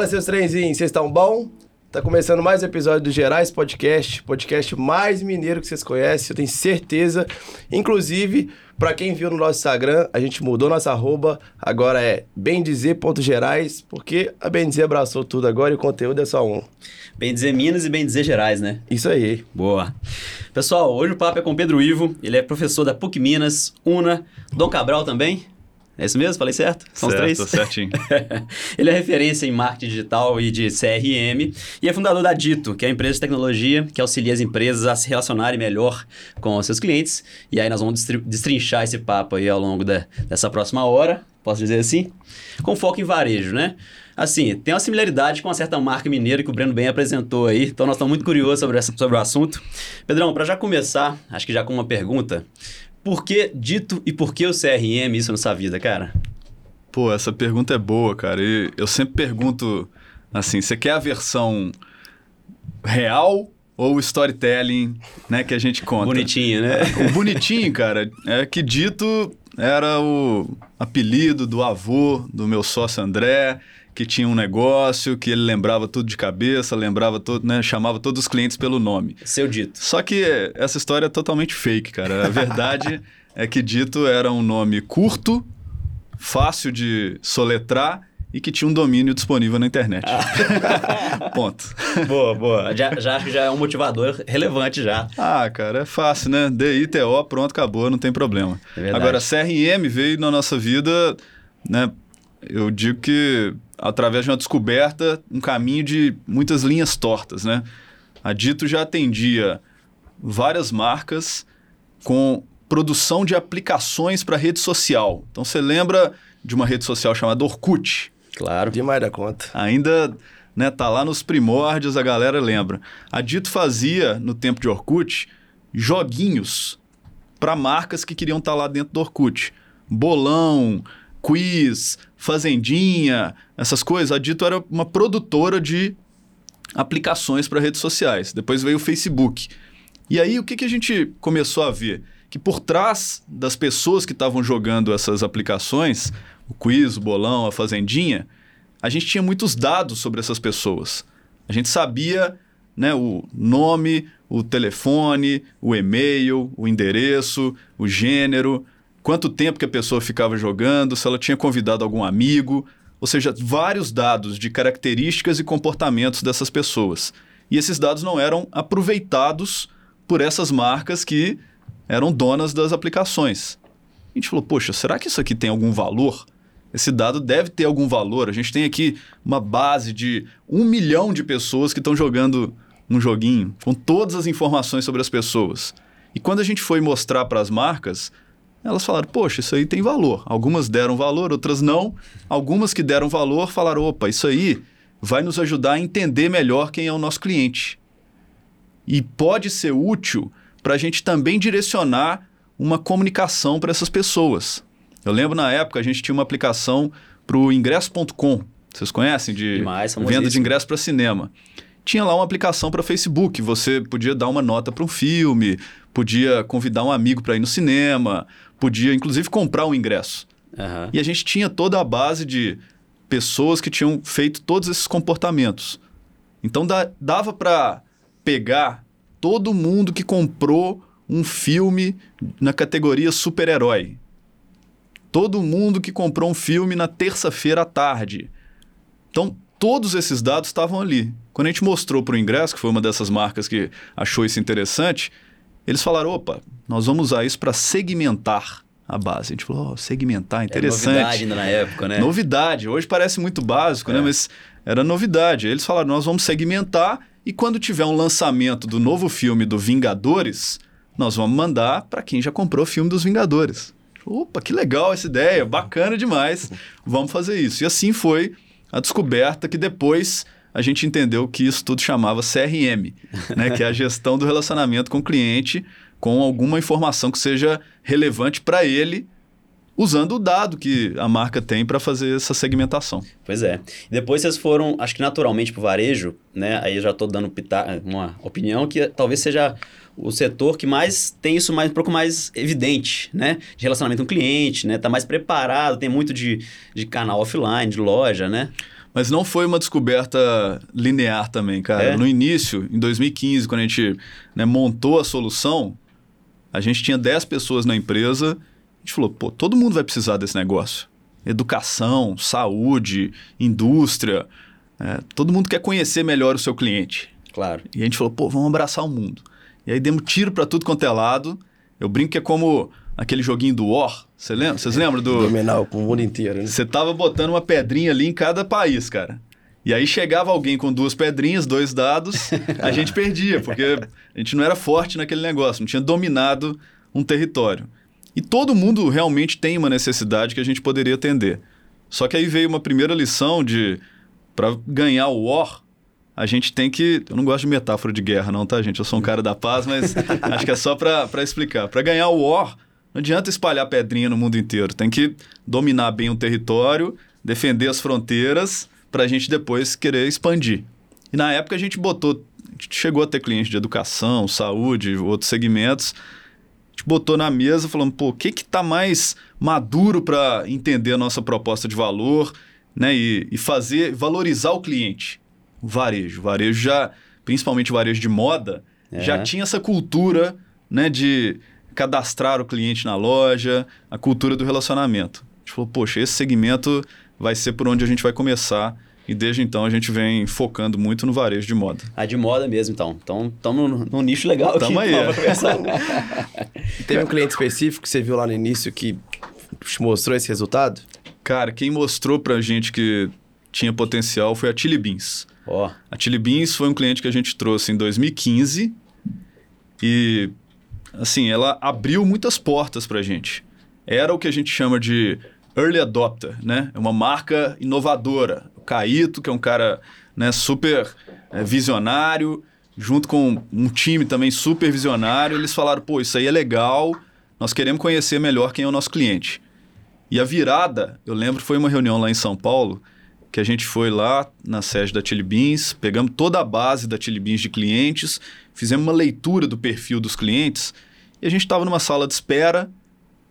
Fala, seus trenzinhos, vocês estão bom? Tá começando mais um episódio do Gerais Podcast, podcast mais mineiro que vocês conhecem, eu tenho certeza. Inclusive, para quem viu no nosso Instagram, a gente mudou nossa arroba, agora é bendizer.gerais, porque a Bendizer abraçou tudo agora e o conteúdo é só um. Bem dizer Minas e bem dizer Gerais, né? Isso aí. Boa. Pessoal, hoje o papo é com Pedro Ivo, ele é professor da PUC Minas, UNA, Dom Cabral também. É isso mesmo? Falei certo? São certo, os três? certinho. ele é referência em marketing digital e de CRM e é fundador da Dito, que é a empresa de tecnologia que auxilia as empresas a se relacionarem melhor com os seus clientes. E aí nós vamos destrinchar esse papo aí ao longo da, dessa próxima hora, posso dizer assim? Com foco em varejo, né? Assim, tem uma similaridade com uma certa marca mineira que o Breno bem apresentou aí, então nós estamos muito curiosos sobre, essa, sobre o assunto. Pedrão, para já começar, acho que já com uma pergunta, por que dito e por que o CRM isso na sua vida, cara? Pô, essa pergunta é boa, cara. E eu sempre pergunto assim: você quer a versão real ou o storytelling, né, que a gente conta? Bonitinho, né? O bonitinho, cara, é que dito era o apelido do avô do meu sócio André que tinha um negócio, que ele lembrava tudo de cabeça, lembrava todo, né, chamava todos os clientes pelo nome. Seu dito. Só que essa história é totalmente fake, cara. A verdade é que dito era um nome curto, fácil de soletrar e que tinha um domínio disponível na internet. Ah. Ponto. Boa, boa. Já, já acho que já é um motivador relevante já. Ah, cara, é fácil, né? DITO, pronto, acabou, não tem problema. É Agora, CRM veio na nossa vida, né? Eu digo que através de uma descoberta, um caminho de muitas linhas tortas, né? A Dito já atendia várias marcas com produção de aplicações para rede social. Então você lembra de uma rede social chamada Orkut? Claro. Demais da conta. Ainda né, tá lá nos primórdios, a galera lembra. A Dito fazia, no tempo de Orkut, joguinhos para marcas que queriam estar tá lá dentro do Orkut. Bolão, quiz, fazendinha, essas coisas. A Dito era uma produtora de aplicações para redes sociais. Depois veio o Facebook. E aí o que, que a gente começou a ver? Que por trás das pessoas que estavam jogando essas aplicações, o quiz, o bolão, a fazendinha, a gente tinha muitos dados sobre essas pessoas. A gente sabia né, o nome, o telefone, o e-mail, o endereço, o gênero, quanto tempo que a pessoa ficava jogando, se ela tinha convidado algum amigo, ou seja, vários dados de características e comportamentos dessas pessoas. E esses dados não eram aproveitados por essas marcas que eram donas das aplicações. A gente falou, poxa, será que isso aqui tem algum valor? Esse dado deve ter algum valor. A gente tem aqui uma base de um milhão de pessoas que estão jogando um joguinho, com todas as informações sobre as pessoas. E quando a gente foi mostrar para as marcas, elas falaram, poxa, isso aí tem valor. Algumas deram valor, outras não. Algumas que deram valor falaram, opa, isso aí vai nos ajudar a entender melhor quem é o nosso cliente. E pode ser útil para a gente também direcionar uma comunicação para essas pessoas. Eu lembro na época a gente tinha uma aplicação para o ingresso.com. Vocês conhecem? De Demais, venda de ingresso para cinema tinha lá uma aplicação para Facebook. Você podia dar uma nota para um filme, podia convidar um amigo para ir no cinema, podia inclusive comprar um ingresso. Uhum. E a gente tinha toda a base de pessoas que tinham feito todos esses comportamentos. Então dava para pegar todo mundo que comprou um filme na categoria super-herói. Todo mundo que comprou um filme na terça-feira à tarde. Então, todos esses dados estavam ali. Quando a gente mostrou para o ingresso, que foi uma dessas marcas que achou isso interessante, eles falaram: opa, nós vamos usar isso para segmentar a base. A gente falou: oh, segmentar, interessante. É novidade na época, né? Novidade. Hoje parece muito básico, né? é. né? Mas era novidade. Eles falaram: nós vamos segmentar e quando tiver um lançamento do novo filme do Vingadores, nós vamos mandar para quem já comprou o filme dos Vingadores. Opa, que legal essa ideia, bacana demais. Vamos fazer isso. E assim foi a descoberta que depois a gente entendeu que isso tudo chamava CRM, né? que é a gestão do relacionamento com o cliente com alguma informação que seja relevante para ele, usando o dado que a marca tem para fazer essa segmentação. Pois é. Depois vocês foram, acho que naturalmente para o varejo, né? Aí eu já estou dando uma opinião que talvez seja o setor que mais tem isso mais um pouco mais evidente, né? De relacionamento com o cliente, né? Tá mais preparado, tem muito de, de canal offline, de loja, né? Mas não foi uma descoberta linear também, cara. É? No início, em 2015, quando a gente né, montou a solução, a gente tinha 10 pessoas na empresa. A gente falou, pô, todo mundo vai precisar desse negócio. Educação, saúde, indústria. é, todo mundo quer conhecer melhor o seu cliente. Claro. E a gente falou, pô, vamos abraçar o mundo. E aí demos tiro pra tudo quanto é lado. Eu brinco que é como aquele joguinho do War. Você lembra? Vocês lembram do. Dominar o mundo inteiro, né? Você tava botando uma pedrinha ali em cada país, cara. E aí chegava alguém com duas pedrinhas, dois dados, a gente perdia, porque a gente não era forte naquele negócio, não tinha dominado um território. E todo mundo realmente tem uma necessidade que a gente poderia atender. Só que aí veio uma primeira lição de para ganhar o war, a gente tem que. Eu não gosto de metáfora de guerra, não, tá, gente? Eu sou um cara da paz, mas acho que é só para explicar. Para ganhar o war, não adianta espalhar pedrinha no mundo inteiro. Tem que dominar bem o território, defender as fronteiras, para a gente depois querer expandir. E na época a gente botou. A gente chegou a ter clientes de educação, saúde, outros segmentos. A gente botou na mesa falando, pô, o que que tá mais maduro para entender a nossa proposta de valor, né? E, e fazer, valorizar o cliente. O varejo. O varejo já, principalmente o varejo de moda, É. já tinha essa cultura, né, de cadastrar o cliente na loja, a cultura do relacionamento. A gente falou, poxa, esse segmento vai ser por onde a gente vai começar. E desde então a gente vem focando muito no varejo de moda. A de moda mesmo, então. Então, estamos num nicho legal Tamo aqui. aí, então, é. pra começar. Teve um cliente específico que você viu lá no início que te mostrou esse resultado? Cara, quem mostrou pra gente que tinha potencial foi a Chili Beans. Ó, A Chili Beans foi um cliente que a gente trouxe em 2015 e, assim, ela abriu muitas portas pra gente. Era o que a gente chama de early adopter, né? É uma marca inovadora. O Caíto, que é um cara né, super eh, visionário, junto com um time também super visionário, eles falaram, pô, isso aí é legal, nós queremos conhecer melhor quem é o nosso cliente. E a virada, eu lembro, foi uma reunião lá em São Paulo, que a gente foi lá na sede da Chili Beans, pegamos toda a base da Chili Beans de clientes, fizemos uma leitura do perfil dos clientes e a gente estava numa sala de espera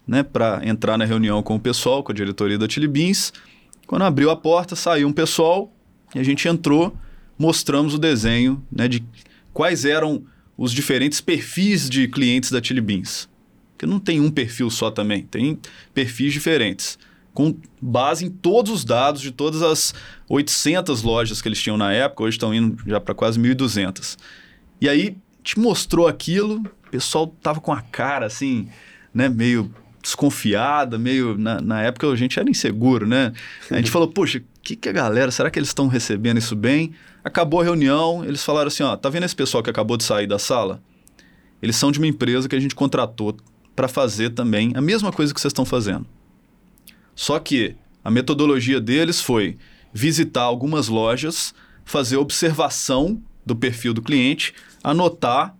né, para entrar na reunião com o pessoal, com a diretoria da Chili Beans. Quando abriu a porta, saiu um pessoal e a gente entrou, mostramos o desenho né, de quais eram os diferentes perfis de clientes da Chili Beans. Porque não tem um perfil só também, tem perfis diferentes com base em todos os dados de todas as 800 lojas que eles tinham na época, hoje estão indo já para quase 1.200. E aí te mostrou aquilo, o pessoal tava com a cara assim, né, meio desconfiada, meio na, na época a gente era inseguro, né? A gente falou, poxa, o que, que a galera, será que eles estão recebendo isso bem? Acabou a reunião, eles falaram assim, ó, tá vendo esse pessoal que acabou de sair da sala? Eles são de uma empresa que a gente contratou para fazer também a mesma coisa que vocês estão fazendo. Só que a metodologia deles foi visitar algumas lojas, fazer observação do perfil do cliente, anotar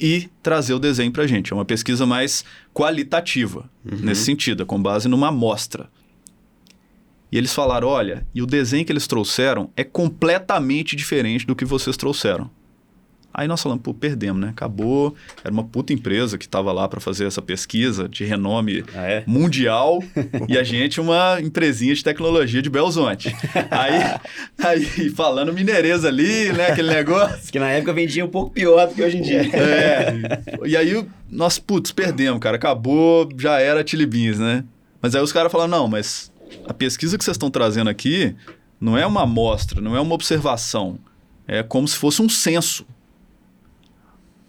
e trazer o desenho para a gente. É uma pesquisa mais qualitativa, nesse sentido, é com base numa amostra. E eles falaram: olha, e o desenho que eles trouxeram é completamente diferente do que vocês trouxeram. Aí nós falamos, pô, perdemos, né? Acabou. Era uma puta empresa que estava lá para fazer essa pesquisa de renome Ah, é? mundial e a gente uma empresinha de tecnologia de Belzonte. Aí, aí falando mineirês ali, né? Aquele negócio. que na época vendia um pouco pior do que hoje em dia. É. E aí, nós, putz, perdemos, cara. Acabou, já era Chili Beans, né? Mas aí os caras falaram, não, mas a pesquisa que vocês estão trazendo aqui não é uma amostra, não é uma observação. É como se fosse um censo.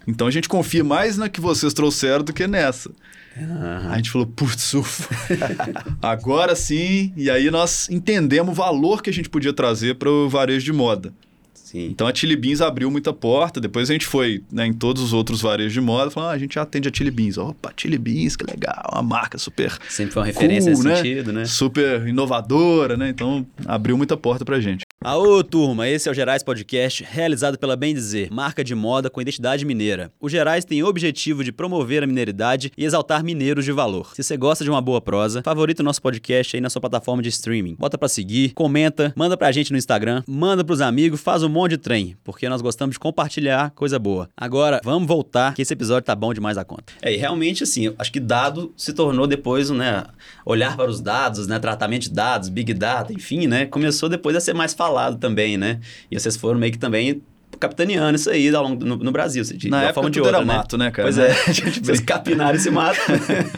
Então a gente confia mais na que vocês trouxeram do que nessa. Aí a gente falou, putz, ufa. Agora sim. E aí nós entendemos o valor que a gente podia trazer para o varejo de moda. Sim. Então a Chili Beans abriu muita porta. Depois a gente foi né, em todos os outros varejos de moda. Falou, ah, a gente já atende a Chili Beans. Opa, Chili Beans, que legal. Uma marca super Sempre foi uma referência cool, nesse né? sentido, né? super inovadora, né? Então abriu muita porta pra gente. Aô, turma! Esse é o Gerais Podcast, realizado pela Bem Dizer, marca de moda com identidade mineira. O Gerais tem o objetivo de promover a mineridade e exaltar mineiros de valor. Se você gosta de uma boa prosa, favorita o nosso podcast aí na sua plataforma de streaming. Bota pra seguir, comenta, manda pra gente no Instagram, manda pros amigos, faz um monte de trem, porque nós gostamos de compartilhar coisa boa. Agora, vamos voltar, que esse episódio tá bom demais a conta. É, e realmente, assim, acho que dado se tornou depois, né, olhar para os dados, né, tratamento de dados, big data, enfim, né, começou depois a ser mais falado falado também, né? E vocês foram meio que também capitaneando isso aí ao longo do, no, no Brasil. De, Na de época forma de outra, era né? mato, né, cara? Pois é, vocês capinaram esse mato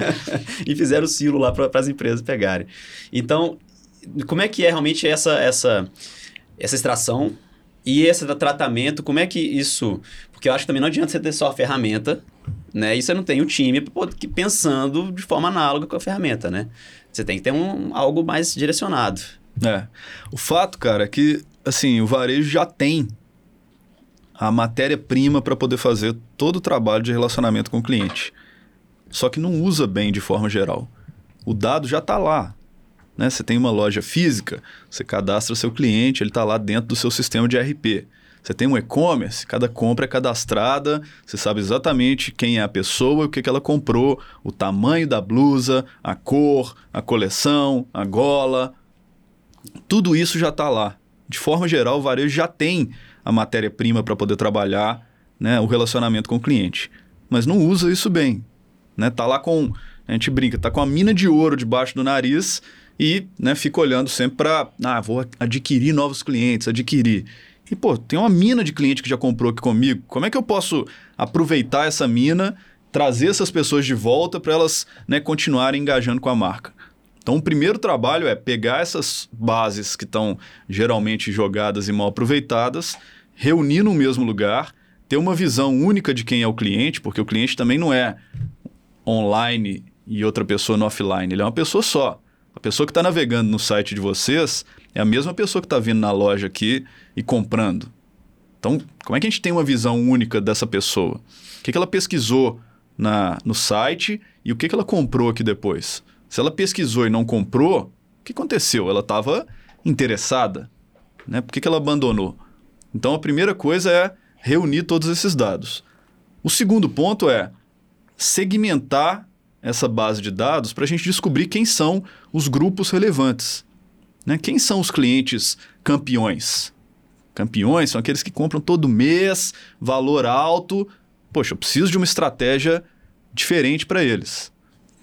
e fizeram o silo lá para as empresas pegarem. Então, como é que é realmente essa, essa, essa extração e esse tratamento? Como é que isso... Porque eu acho que também não adianta você ter só a ferramenta, né? E você não tem o time pensando de forma análoga com a ferramenta, né? Você tem que ter um, algo mais direcionado. É. O fato, cara, é que assim, o varejo já tem a matéria-prima para poder fazer todo o trabalho de relacionamento com o cliente. Só que não usa bem de forma geral. O dado já está lá. Né? Você tem uma loja física, você cadastra seu cliente, ele está lá dentro do seu sistema de RP. Você tem um e-commerce, cada compra é cadastrada, você sabe exatamente quem é a pessoa, o que, que ela comprou, o tamanho da blusa, a cor, a coleção, a gola, tudo isso já está lá. De forma geral, o varejo já tem a matéria-prima para poder trabalhar né, o relacionamento com o cliente. Mas não usa isso bem. Né? Tá lá com. A gente brinca, tá com a mina de ouro debaixo do nariz e né, fica olhando sempre para. Ah, vou adquirir novos clientes, adquirir. E, pô, tem uma mina de cliente que já comprou aqui comigo. Como é que eu posso aproveitar essa mina, trazer essas pessoas de volta para elas né, continuarem engajando com a marca? Então, o primeiro trabalho é pegar essas bases que estão geralmente jogadas e mal aproveitadas, reunir no mesmo lugar, ter uma visão única de quem é o cliente, porque o cliente também não é online e outra pessoa no offline, ele é uma pessoa só. A pessoa que está navegando no site de vocês é a mesma pessoa que está vindo na loja aqui e comprando. Então, como é que a gente tem uma visão única dessa pessoa? O que, que ela pesquisou na, no site e o que, que ela comprou aqui depois? Se ela pesquisou e não comprou, o que aconteceu? Ela estava interessada. Né? Por que, que ela abandonou? Então a primeira coisa é reunir todos esses dados. O segundo ponto é segmentar essa base de dados para a gente descobrir quem são os grupos relevantes. Né? Quem são os clientes campeões? Campeões são aqueles que compram todo mês, valor alto. Poxa, eu preciso de uma estratégia diferente para eles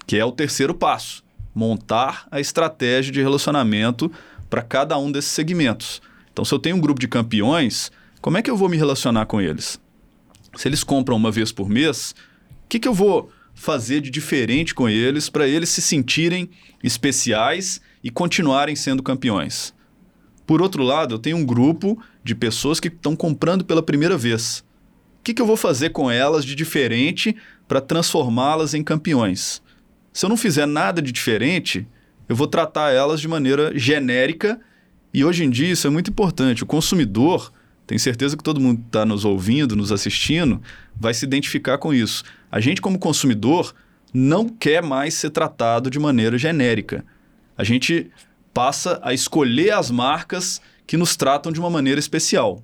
que é o terceiro passo: montar a estratégia de relacionamento para cada um desses segmentos. Então, se eu tenho um grupo de campeões, como é que eu vou me relacionar com eles? Se eles compram uma vez por mês, o que, que eu vou fazer de diferente com eles para eles se sentirem especiais e continuarem sendo campeões? Por outro lado, eu tenho um grupo de pessoas que estão comprando pela primeira vez. O que, que eu vou fazer com elas de diferente para transformá-las em campeões? Se eu não fizer nada de diferente, eu vou tratar elas de maneira genérica. E hoje em dia isso é muito importante. O consumidor, tenho certeza que todo mundo está nos ouvindo, nos assistindo, vai se identificar com isso. A gente, como consumidor, não quer mais ser tratado de maneira genérica. A gente passa a escolher as marcas que nos tratam de uma maneira especial.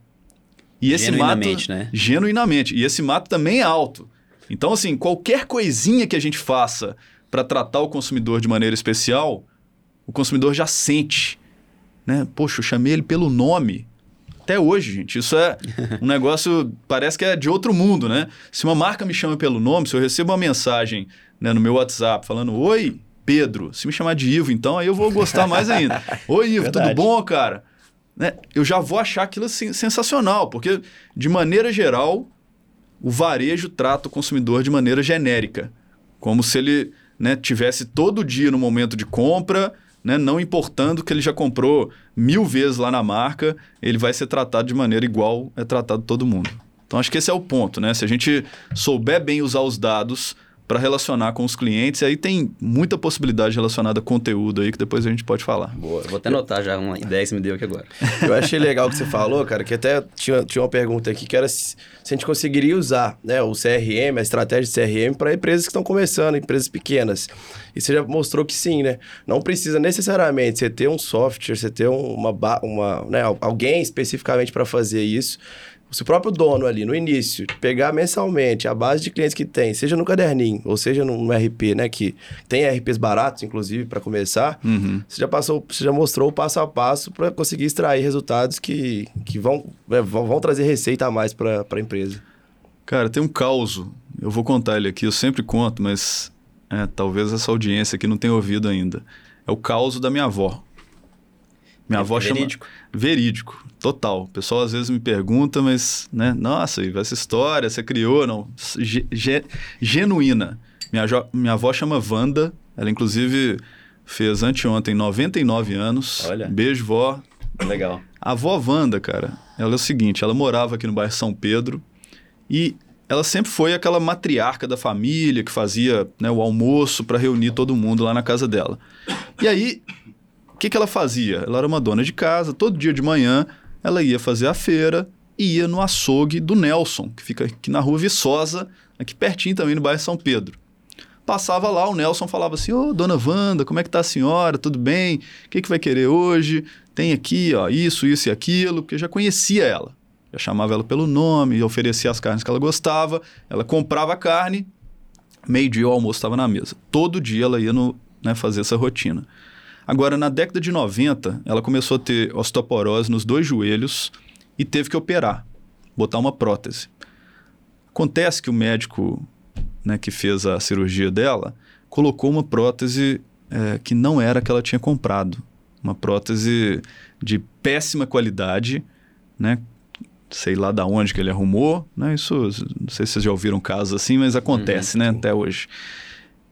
E esse genuinamente, mato, né? Genuinamente. E esse mato também é alto. Então, assim, qualquer coisinha que a gente faça para tratar o consumidor de maneira especial, o consumidor já sente. Né? Poxa, eu chamei ele pelo nome. Até hoje, gente, isso é um negócio, parece que é de outro mundo, né? Se uma marca me chama pelo nome, se eu recebo uma mensagem né, no meu WhatsApp falando, oi, Pedro, se me chamar de Ivo, então aí eu vou gostar mais ainda. Oi, Ivo, Verdade. tudo bom, cara? Né? Eu já vou achar aquilo assim, sensacional, porque, de maneira geral, o varejo trata o consumidor de maneira genérica, como se ele né, tivesse todo dia no momento de compra, né, não importando que ele já comprou mil vezes lá na marca, ele vai ser tratado de maneira igual é tratado todo mundo. Então acho que esse é o ponto, né? Se a gente souber bem usar os dados para relacionar com os clientes. E aí tem muita possibilidade relacionada a conteúdo aí que depois a gente pode falar. Boa, vou até anotar já uma ideia que você me deu aqui agora. Eu achei legal o que você falou, cara, que até tinha, tinha uma pergunta aqui que era se, se a gente conseguiria usar né, o CRM, a estratégia de CRM, para empresas que estão começando, empresas pequenas. E você já mostrou que sim, né? Não precisa necessariamente você ter um software, você ter uma, uma né, alguém especificamente para fazer isso o próprio dono ali no início, pegar mensalmente a base de clientes que tem, seja no caderninho, ou seja no, no RP, né? Que tem RPs baratos, inclusive, para começar, uhum. você já passou, você já mostrou o passo a passo para conseguir extrair resultados que, que vão, é, vão, vão trazer receita a mais para a empresa. Cara, tem um caos. Eu vou contar ele aqui, eu sempre conto, mas é, talvez essa audiência aqui não tenha ouvido ainda. É o caos da minha avó. Minha é avó verídico. chama. Verídico, total. O pessoal às vezes me pergunta, mas, né? Nossa, essa história você criou? Não. Ge ge genuína. Minha, minha avó chama Wanda. Ela, inclusive, fez anteontem 99 anos. Olha. Beijo, vó. Legal. A avó Wanda, cara, ela é o seguinte: ela morava aqui no bairro São Pedro e ela sempre foi aquela matriarca da família que fazia né, o almoço para reunir todo mundo lá na casa dela. E aí, que, que ela fazia? Ela era uma dona de casa, todo dia de manhã ela ia fazer a feira e ia no açougue do Nelson, que fica aqui na rua Viçosa, aqui pertinho também no bairro São Pedro. Passava lá, o Nelson falava assim: Ô, oh, dona Wanda, como é que tá a senhora? Tudo bem? O que, que vai querer hoje? Tem aqui, ó, isso, isso e aquilo, porque já conhecia ela. Já chamava ela pelo nome, oferecia as carnes que ela gostava, ela comprava a carne, meio-dia o almoço estava na mesa. Todo dia ela ia no, né, fazer essa rotina. Agora, na década de 90, ela começou a ter osteoporose nos dois joelhos e teve que operar, botar uma prótese. Acontece que o médico né, que fez a cirurgia dela colocou uma prótese é, que não era a que ela tinha comprado. Uma prótese de péssima qualidade, né? Sei lá da onde que ele arrumou, né? Isso, não sei se vocês já ouviram casos assim, mas acontece, uhum. né? Até hoje.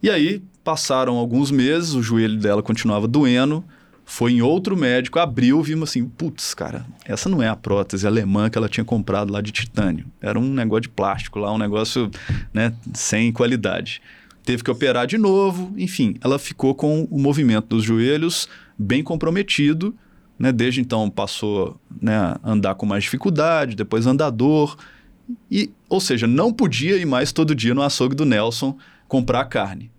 E aí, Passaram alguns meses, o joelho dela continuava doendo. Foi em outro médico, abriu, vimos assim, putz, cara, essa não é a prótese alemã que ela tinha comprado lá de titânio. Era um negócio de plástico lá, um negócio né, sem qualidade. Teve que operar de novo, enfim, ela ficou com o movimento dos joelhos bem comprometido. Né? Desde então passou né, a andar com mais dificuldade, depois andador. E, ou seja, não podia ir mais todo dia no açougue do Nelson comprar carne.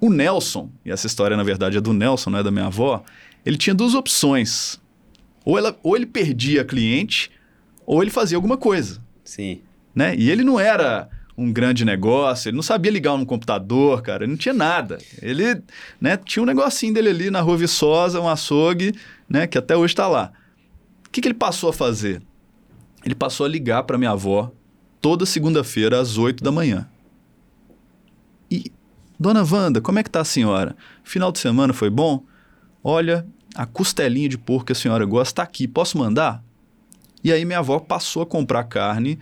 O Nelson, e essa história na verdade é do Nelson, não é da minha avó, ele tinha duas opções. Ou, ela, ou ele perdia cliente, ou ele fazia alguma coisa. Sim. Né? E ele não era um grande negócio, ele não sabia ligar um computador, cara, ele não tinha nada. Ele né, tinha um negocinho dele ali na Rua Viçosa, um açougue, né, que até hoje está lá. O que, que ele passou a fazer? Ele passou a ligar para minha avó toda segunda-feira às 8 da manhã. E Dona Wanda, como é que tá a senhora? Final de semana foi bom? Olha, a costelinha de porco que a senhora gosta está aqui, posso mandar? E aí minha avó passou a comprar carne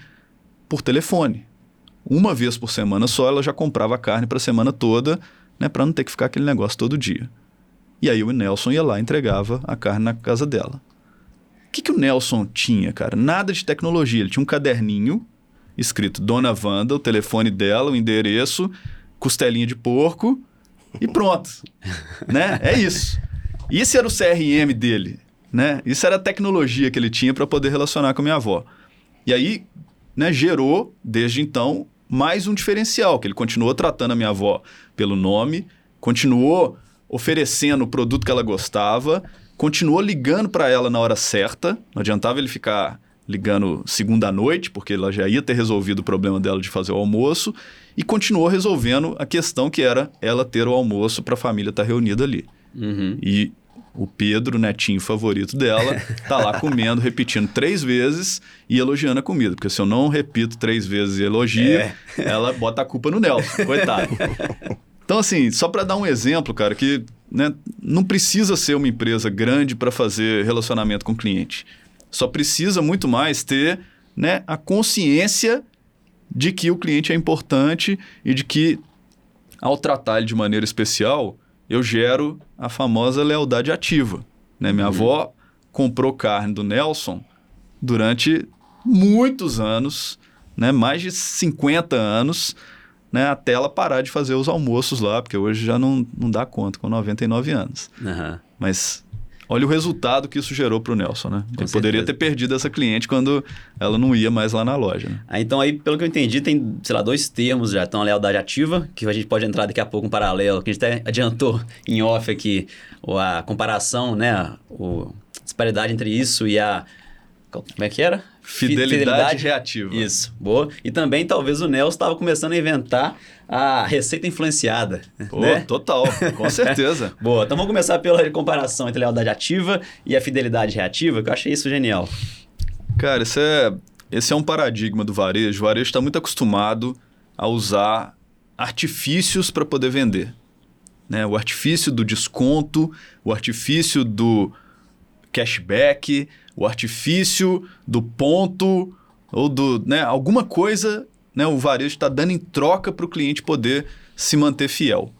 por telefone. Uma vez por semana só ela já comprava carne para a semana toda, né, para não ter que ficar aquele negócio todo dia. E aí o Nelson ia lá e entregava a carne na casa dela. O que, que o Nelson tinha, cara? Nada de tecnologia. Ele tinha um caderninho escrito Dona Wanda, o telefone dela, o endereço costelinha de porco e pronto. né? É isso. Isso era o CRM dele, né? Isso era a tecnologia que ele tinha para poder relacionar com a minha avó. E aí, né, gerou desde então mais um diferencial, que ele continuou tratando a minha avó pelo nome, continuou oferecendo o produto que ela gostava, continuou ligando para ela na hora certa, não adiantava ele ficar ligando segunda noite, porque ela já ia ter resolvido o problema dela de fazer o almoço, e continuou resolvendo a questão que era ela ter o almoço para a família estar tá reunida ali. Uhum. E o Pedro, netinho favorito dela, tá lá comendo, repetindo três vezes e elogiando a comida. Porque se eu não repito três vezes e elogio, é. ela bota a culpa no Nelson, coitado. Então, assim, só para dar um exemplo, cara, que né, não precisa ser uma empresa grande para fazer relacionamento com o cliente. Só precisa muito mais ter né, a consciência de que o cliente é importante e de que, ao tratar ele de maneira especial, eu gero a famosa lealdade ativa. Né? Minha uhum. avó comprou carne do Nelson durante muitos anos, né? mais de 50 anos, né, até ela parar de fazer os almoços lá, porque hoje já não, não dá conta com 99 anos. Aham. Mas olha o resultado que isso gerou para o Nelson, né? Ele certeza. poderia ter perdido essa cliente quando ela não ia mais lá na loja. Né? Ah, então aí, pelo que eu entendi, tem, sei lá, dois termos já. Então, a lealdade ativa, que a gente pode entrar daqui a pouco um paralelo, que a gente até adiantou em off aqui, a comparação, né? O, a disparidade entre isso e a... Como é que era? Fi- Fidelidade, reativa. Isso, boa. E também, talvez, o Nelson estava começando a inventar a receita influenciada, Pô, né? total, com certeza. Boa, então vamos começar pela comparação entre a lealdade ativa e a fidelidade reativa, que eu achei isso genial. Cara, esse é, esse é um paradigma do varejo. O varejo está muito acostumado a usar artifícios para poder vender. Né? O artifício do desconto, o artifício do cashback, o artifício do ponto ou do, né, alguma coisa, né, o varejo está dando em troca para o cliente poder se manter fiel.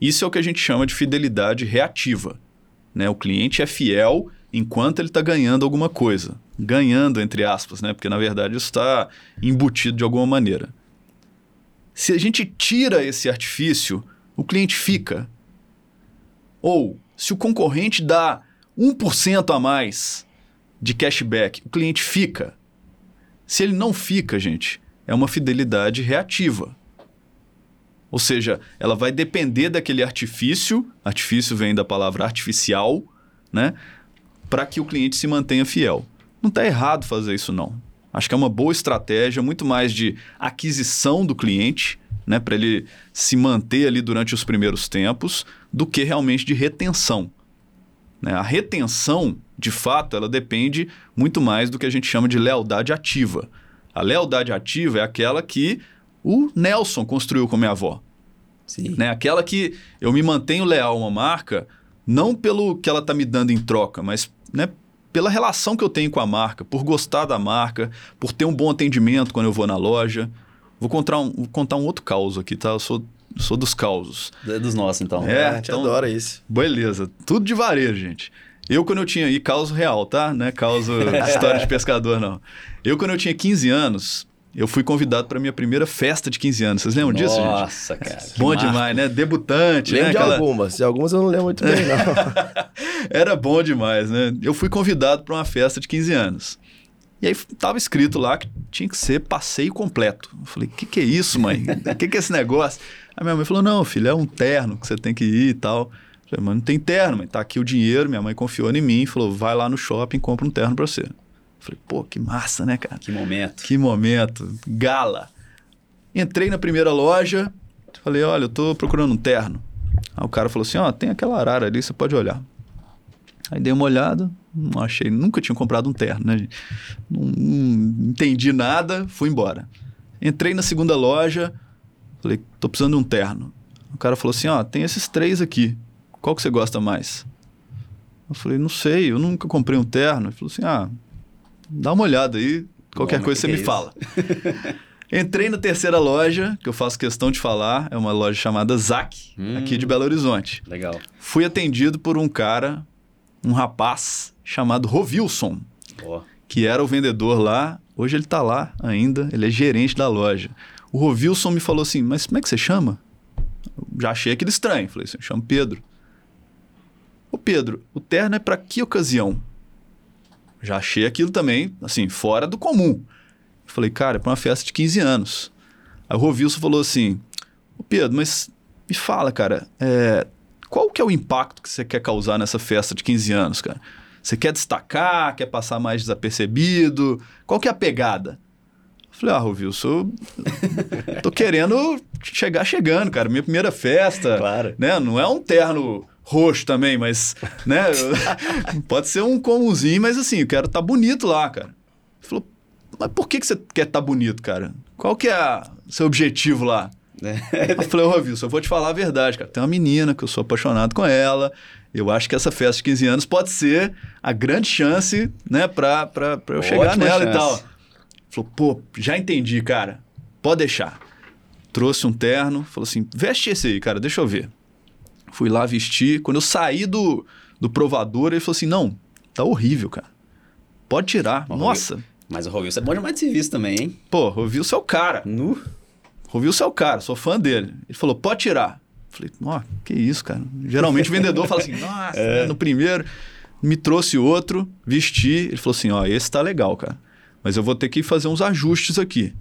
Isso é o que a gente chama de fidelidade reativa. Né? O cliente é fiel enquanto ele está ganhando alguma coisa. Ganhando, entre aspas, né? porque na verdade isso está embutido de alguma maneira. Se a gente tira esse artifício, o cliente fica. Ou, se o concorrente dá 1% a mais de cashback, o cliente fica. Se ele não fica, gente, é uma fidelidade reativa. Ou seja, ela vai depender daquele artifício, artifício vem da palavra artificial, né? Para que o cliente se mantenha fiel. Não está errado fazer isso, não. Acho que é uma boa estratégia, muito mais de aquisição do cliente, né? Para ele se manter ali durante os primeiros tempos, do que realmente de retenção. Né? A retenção, de fato, ela depende muito mais do que a gente chama de lealdade ativa. A lealdade ativa é aquela que o Nelson construiu com minha avó. Sim. Né? Aquela que eu me mantenho leal a uma marca, não pelo que ela está me dando em troca, mas né, pela relação que eu tenho com a marca, por gostar da marca, por ter um bom atendimento quando eu vou na loja. Vou contar um, vou contar um outro caos aqui, tá? Eu sou, sou dos causos. É Dos nossos, então. É, a gente então- adora isso. Beleza, tudo de varejo, gente. Eu, quando eu tinha. E causa real, tá? Não é causa história de pescador, não. Eu, quando eu tinha 15 anos, eu fui convidado para minha primeira festa de 15 anos. Vocês lembram disso, gente? Nossa, cara. Bom marco. demais, né? Debutante, Lembro né? de Aquela- algumas. De algumas eu não lembro muito bem, não. Era bom demais, né? Eu fui convidado para uma festa de 15 anos. E aí tava escrito lá que tinha que ser passeio completo. Eu falei, o que, que é isso, mãe? O que, que é esse negócio? Aí minha mãe falou, não, filho, é um terno que você tem que ir e tal. Eu falei, mas não tem terno, mãe. Tá aqui o dinheiro. Minha mãe confiou em mim e falou, vai lá no shopping e compra um terno para você. Eu falei, pô, que massa, né, cara? Que momento. Que momento. Gala. Entrei na primeira loja, falei, olha, eu tô procurando um terno. Aí o cara falou assim, ó, tem aquela arara ali, você pode olhar. Aí dei uma olhada, não achei, nunca tinha comprado um terno, né? Não, não entendi nada, fui embora. Entrei na segunda loja, falei, tô precisando de um terno. O cara falou assim, ó, tem esses três aqui, qual que você gosta mais? Eu falei, não sei, eu nunca comprei um terno. Ele falou assim, ah, dá uma olhada aí, qualquer Bom, coisa você que me é fala. Entrei na terceira loja, que eu faço questão de falar, é uma loja chamada Zac, Hum. aqui de Belo Horizonte. Legal. Fui atendido por um cara, um rapaz chamado Rovilson, Ó. que era o vendedor lá. Hoje ele está lá ainda, ele é gerente da loja. O Rovilson me falou assim: Mas como é que você chama? Eu já achei aquilo estranho. Falei assim: chamo Pedro. Ô Pedro, o terno é para que ocasião? Já achei aquilo também, assim, fora do comum. Eu falei, cara, é para uma festa de 15 anos. Aí o Rovilson falou assim: Ô Pedro, mas me fala, cara, é, qual que é o impacto que você quer causar nessa festa de 15 anos, cara? Você quer destacar, quer passar mais desapercebido? Qual que é a pegada? Falei, ah, Rovilson, eu tô querendo chegar chegando, cara. Minha primeira festa, Claro. né? Não é um terno roxo também, mas, né? pode ser um comunzinho, mas assim, eu quero estar bonito lá, cara. Ele falou, mas por que, que você quer estar bonito, cara? Qual que é o seu objetivo lá? Eu falei, ô Rovilson, eu vou te falar a verdade, cara. Tem uma menina que eu sou apaixonado com ela. Eu acho que essa festa de 15 anos pode ser a grande chance, né, pra, pra, pra eu chegar Ótima nela e chance. tal. Falou, pô, já entendi, cara. Pode deixar. Trouxe um terno, falou assim: veste esse aí, cara, deixa eu ver. Fui lá vestir. Quando eu saí do, do provador, ele falou assim: não, tá horrível, cara. Pode tirar. Mas Nossa. Mas o Rovilson é bom demais de serviço também, hein? Pô, ouviu o seu cara. Nu. Rovilson é o cara, sou fã dele. Ele falou, pode tirar. Falei, ó, que isso, cara. Geralmente o vendedor fala assim, nossa, É. né, no primeiro. Me trouxe outro, vesti. Ele falou assim, ó, esse tá legal, cara. Mas eu vou ter que fazer uns ajustes aqui.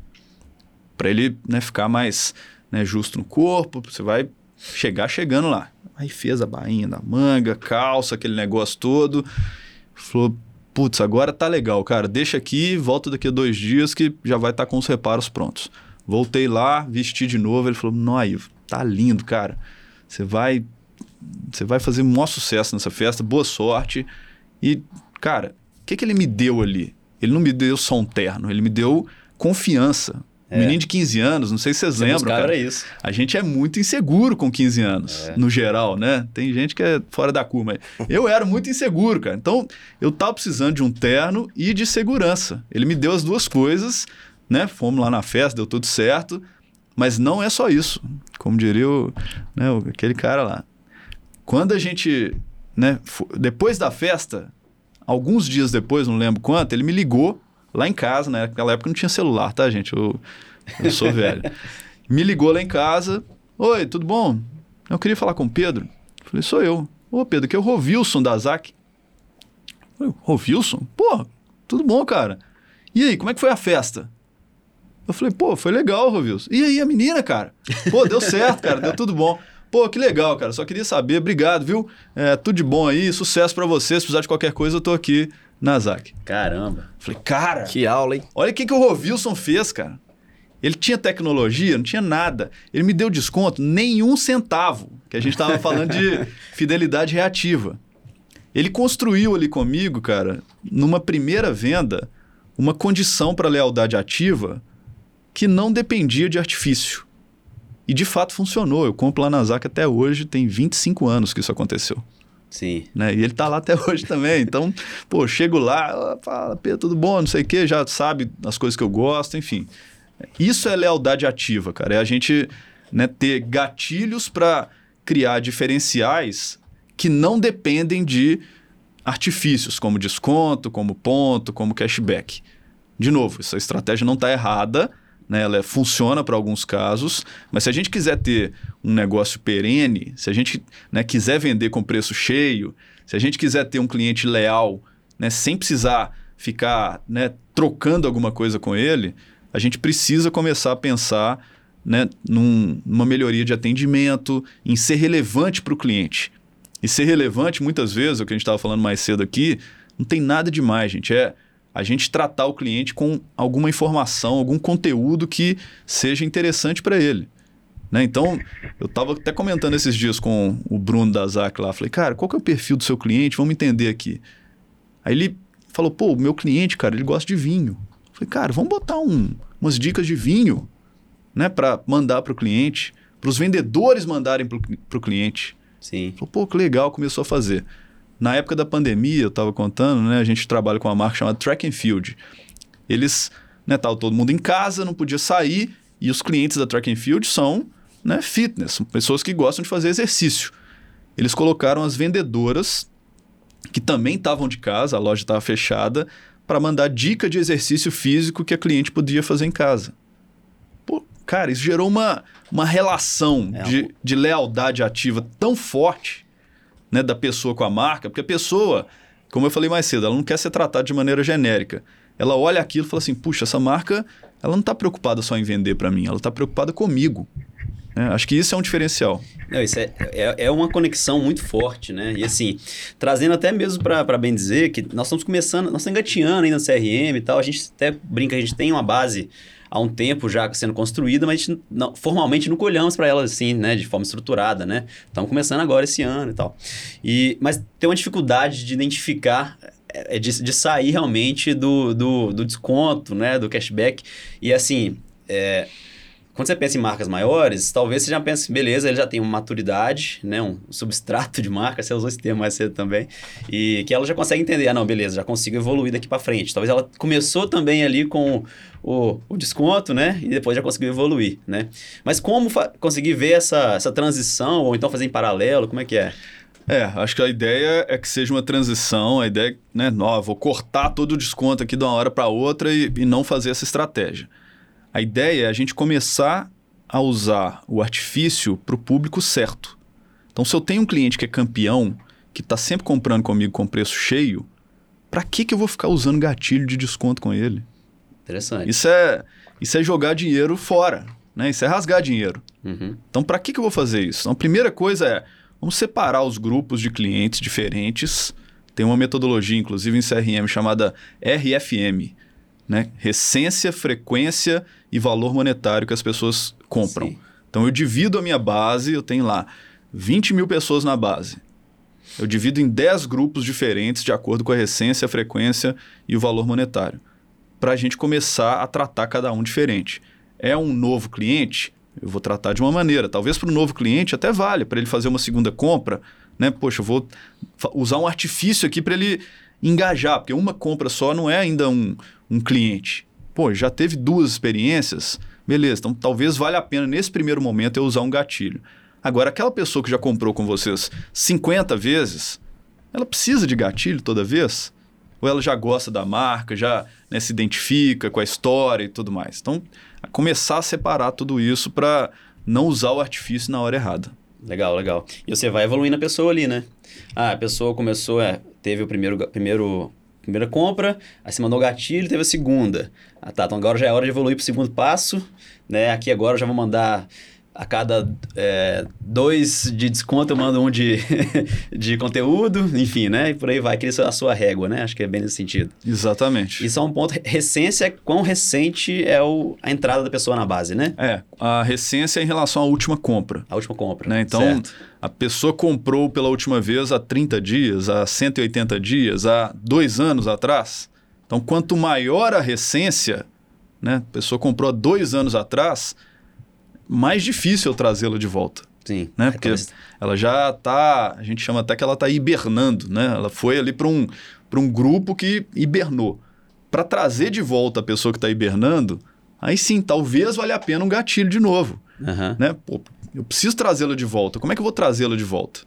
Pra ele né, ficar mais né, justo no corpo. Você vai chegar chegando lá. Aí fez a bainha da manga, calça, aquele negócio todo. Falou, putz, agora tá legal, cara. Deixa aqui, volta daqui a dois dias que já vai estar com os reparos prontos. Voltei lá, vesti de novo. Ele falou, não, Ivo, tá lindo, cara. Você vai, você vai fazer um maior sucesso nessa festa, boa sorte. E, cara, o que, que ele me deu ali? Ele não me deu só um terno, ele me deu confiança. Um Menino de 15 anos, não sei se vocês Você lembram, cara. isso. A gente é muito inseguro com 15 anos, no geral, né? Tem gente que é fora da curva. Eu era muito inseguro, cara. Então, eu tava precisando de um terno e de segurança. Ele me deu as duas coisas, né? Fomos lá na festa, deu tudo certo. Mas não é só isso. Como diria o, né, aquele cara lá. Quando a gente, né, depois da festa, alguns dias depois, não lembro quanto, ele me ligou lá em casa, né? Naquela época não tinha celular, tá, gente? Eu, eu sou velho. Me ligou lá em casa. Oi, tudo bom? Eu queria falar com o Pedro. Falei, sou eu. Ô, Pedro, que é o Rovilson da ZAC. Falei, Rovilson? Pô, tudo bom, cara. E aí, como é que foi a festa? Eu falei, pô, foi legal, Rovilson. E aí, a menina, cara? Pô, deu certo, cara, deu tudo bom. Pô, que legal, cara. Só queria saber. Obrigado, viu? É, tudo de bom aí. Sucesso pra você. Se precisar de qualquer coisa, eu tô aqui na ZAC. Caramba. Falei, cara, Que aula, hein? olha o que, que o Rovilson fez, cara. Ele tinha tecnologia, não tinha nada. Ele me deu desconto, nenhum centavo. Que a gente tava falando de fidelidade reativa. Ele construiu ali comigo, cara, numa primeira venda, uma condição para lealdade ativa que não dependia de artifício. E de fato funcionou. Eu compro lá na ZAC até hoje, tem 25 anos que isso aconteceu Sim. né? E ele tá lá até hoje também. Então, pô, chego lá, fala, Pedro, tudo bom? Não sei o quê, já sabe as coisas que eu gosto, enfim. Isso é lealdade ativa, cara. É a gente né, ter gatilhos para criar diferenciais que não dependem de artifícios, como desconto, como ponto, como cashback. De novo, essa estratégia não está errada, né? ela é- funciona para alguns casos, mas se a gente quiser ter um negócio perene, se a gente né, quiser vender com preço cheio, se a gente quiser ter um cliente leal, né, sem precisar ficar né, trocando alguma coisa com ele, a gente precisa começar a pensar né, num- numa melhoria de atendimento, em ser relevante para o cliente. E ser relevante, muitas vezes, é o que a gente estava falando mais cedo aqui, não tem nada demais, gente. É a gente tratar o cliente com alguma informação, algum conteúdo que seja interessante para ele. Né? Então, eu estava até comentando esses dias com o Bruno da ZAC lá. Falei, cara, qual que é o perfil do seu cliente? Vamos entender aqui. Aí ele falou, pô, o meu cliente, cara, ele gosta de vinho. Falei, cara, vamos botar um, umas dicas de vinho né, para mandar para o cliente, para os vendedores mandarem para o cliente. Sim. Falou, pô, que legal, começou a fazer. Na época da pandemia, eu estava contando, né? A gente trabalha com uma marca chamada Track and Field. Eles, né, tava todo mundo em casa, não podia sair, e os clientes da Track and Field são, né, fitness, são pessoas que gostam de fazer exercício. Eles colocaram as vendedoras que também estavam de casa, a loja estava fechada, para mandar dica de exercício físico que a cliente podia fazer em casa. Pô, cara, isso gerou uma, uma relação É, de, de lealdade ativa tão forte né, da pessoa com a marca, porque a pessoa, como eu falei mais cedo, ela não quer ser tratada de maneira genérica. Ela olha aquilo e fala assim: puxa, essa marca ela não está preocupada só em vender para mim, ela está preocupada comigo. né? acho que isso é um diferencial. Não, isso é, é, é uma conexão muito forte, né? E assim, trazendo até mesmo para bem dizer que nós estamos começando, nós estamos engateando ainda no CRM e tal, a gente até brinca, a gente tem uma base há um tempo já sendo construída, mas não, formalmente nunca olhamos para ela assim, né, de forma estruturada, né? Estamos começando agora esse ano e tal. E, mas tem uma dificuldade de identificar é de, de sair realmente do, do, do desconto, né, do cashback. E assim, é, quando você pensa em marcas maiores, talvez você já pense, beleza, ele já tem uma maturidade, né, um substrato de marca, você usou esse termo mais cedo também, e que ela já consegue entender, ah, não, beleza, já consigo evoluir daqui para frente. Talvez ela começou também ali com o, o desconto, né, e depois já conseguiu evoluir, né. Mas como conseguir ver essa, essa transição, ou então fazer em paralelo, como é que é? É, acho que a ideia é que seja uma transição, a ideia, né, não, vou cortar todo o desconto aqui de uma hora para outra e, e não fazer essa estratégia. A ideia é a gente começar a usar o artifício para o público certo. Então, se eu tenho um cliente que é campeão, que está sempre comprando comigo com preço cheio, para que, que eu vou ficar usando gatilho de desconto com ele? Interessante. Isso é, isso é jogar dinheiro fora, né? Isso é rasgar dinheiro. Uhum. Então, para que, que eu vou fazer isso? Então, a primeira coisa é, vamos separar os grupos de clientes diferentes. Tem uma metodologia, inclusive, em CRM chamada RFM, né? Recência, frequência e valor monetário que as pessoas compram. Sim. Então, eu divido a minha base, eu tenho lá 20 mil pessoas na base. Eu divido em 10 grupos diferentes de acordo com a recência, a frequência e o valor monetário. Para a gente começar a tratar cada um diferente. É um novo cliente? Eu vou tratar de uma maneira. Talvez para o novo cliente até vale, para ele fazer uma segunda compra. Né? Poxa, eu vou usar um artifício aqui para ele engajar, porque uma compra só não é ainda um, um cliente. Pô, já teve duas experiências, beleza. Então talvez valha a pena nesse primeiro momento eu usar um gatilho. Agora, aquela pessoa que já comprou com vocês 50 vezes, ela precisa de gatilho toda vez? Ou ela já gosta da marca, já né, se identifica com a história e tudo mais? Então, a começar a separar tudo isso para não usar o artifício na hora errada. Legal, legal. E você vai evoluindo a pessoa ali, né? Ah, a pessoa começou, é, teve o primeiro, primeiro, primeira compra, aí você mandou o gatilho, teve a segunda. Ah, tá, então agora já é hora de evoluir para o segundo passo, né? Aqui agora eu já vou mandar a cada é, dois de desconto eu mando um de, de conteúdo, enfim, né? E por aí vai, cria a sua régua, né? Acho que é bem nesse sentido. Exatamente. Isso é um ponto, recência, quão recente é o, a entrada da pessoa na base, né? É, a recência é em relação à última compra. A última compra. Né? Então, certo. a pessoa comprou pela última vez há 30 dias, há 180 dias, há dois anos atrás. Então, quanto maior a recência, né? a pessoa comprou há dois anos atrás, mais difícil eu trazê-la de volta. Sim. Né? Aí Porque talvez- ela já está, a gente chama até que ela está hibernando, né? Ela foi ali para um, pra um grupo que hibernou. Para trazer de volta a pessoa que está hibernando, aí sim, talvez valha a pena um gatilho de novo Aham. né? Pô, eu preciso trazê-la de volta. Como é que eu vou trazê-la de volta?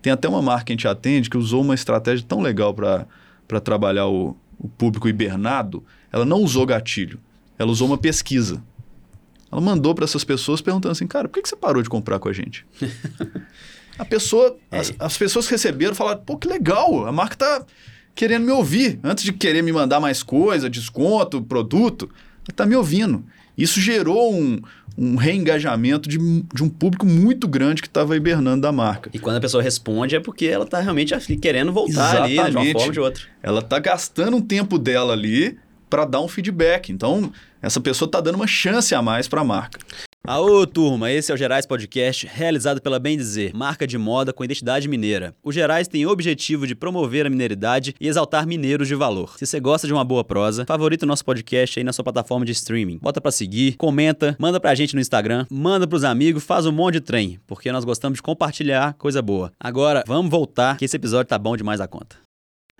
Tem até uma marca que a gente atende que usou uma estratégia tão legal para trabalhar o, o público hibernado. Ela não usou gatilho, ela usou uma pesquisa. Ela mandou para essas pessoas perguntando assim, cara, por que, que você parou de comprar com a gente? a pessoa, É. as, as pessoas que receberam falaram, pô, que legal, a marca tá querendo me ouvir. Antes de querer me mandar mais coisa, desconto, produto, ela tá me ouvindo. Isso gerou um, um reengajamento de, de um público muito grande que estava hibernando da marca. E quando a pessoa responde é porque ela tá realmente ali querendo voltar ali, né, de uma Exatamente. forma ou de outra. Ela tá gastando um tempo dela ali para dar um feedback. Então, essa pessoa tá dando uma chance a mais para a marca. Aô, turma, esse é o Gerais Podcast, realizado pela Bem Dizer, marca de moda com identidade mineira. O Gerais tem o objetivo de promover a mineridade e exaltar mineiros de valor. Se você gosta de uma boa prosa, favorita o nosso podcast aí na sua plataforma de streaming. Bota pra seguir, comenta, manda pra gente no Instagram, manda pros amigos, faz um monte de trem, porque nós gostamos de compartilhar coisa boa. Agora, vamos voltar, que esse episódio tá bom demais a conta.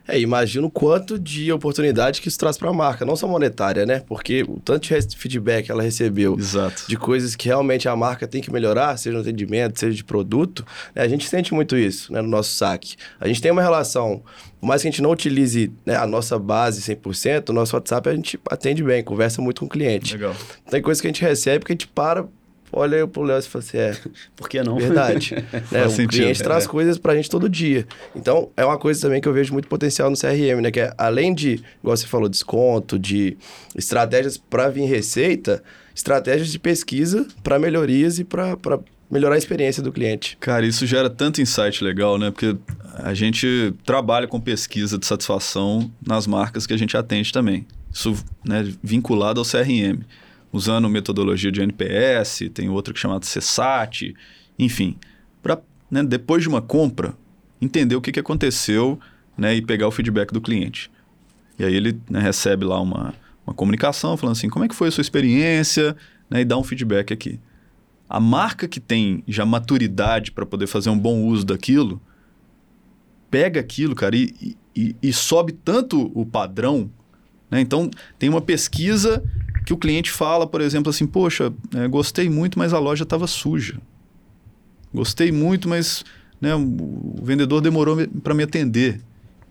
É, imagina o quanto de oportunidade que isso traz para a marca, não só monetária, né? Porque o tanto de feedback que ela recebeu Exato. de coisas que realmente a marca tem que melhorar, seja no atendimento, seja de produto, né? a gente sente muito isso né, no nosso saque. A gente tem uma relação, por mais que a gente não utilize né, a nossa base 100%, o nosso WhatsApp a gente atende bem, conversa muito com o cliente. Legal. Tem coisa que a gente recebe que a gente para, olha pro Léo e fala assim, é, Por que não? Verdade. né? O sentido, cliente é. traz coisas pra gente todo dia. Então, é uma coisa também que eu vejo muito potencial no CRM, né? Que é, além de, igual você falou, desconto, de estratégias para vir receita, estratégias de pesquisa para melhorias e para melhorar a experiência do cliente. Cara, isso gera tanto insight legal, né? Porque a gente trabalha com pesquisa de satisfação nas marcas que a gente atende também. Isso né, vinculado ao CRM. Usando metodologia de NPS, tem outra que é chamada CSAT, enfim. Para, depois de uma compra, entender o que, que aconteceu né, e pegar o feedback do cliente. E aí ele né, recebe lá uma, uma comunicação falando assim, como é que foi a sua experiência? Né, e dá um feedback aqui. A marca que tem já maturidade para poder fazer um bom uso daquilo, pega aquilo, cara, e, e, e sobe tanto o padrão. Né? Então, tem uma pesquisa que o cliente fala, por exemplo, assim: Poxa, é, gostei muito, mas a loja estava suja. Gostei muito, mas né, o vendedor demorou para me atender.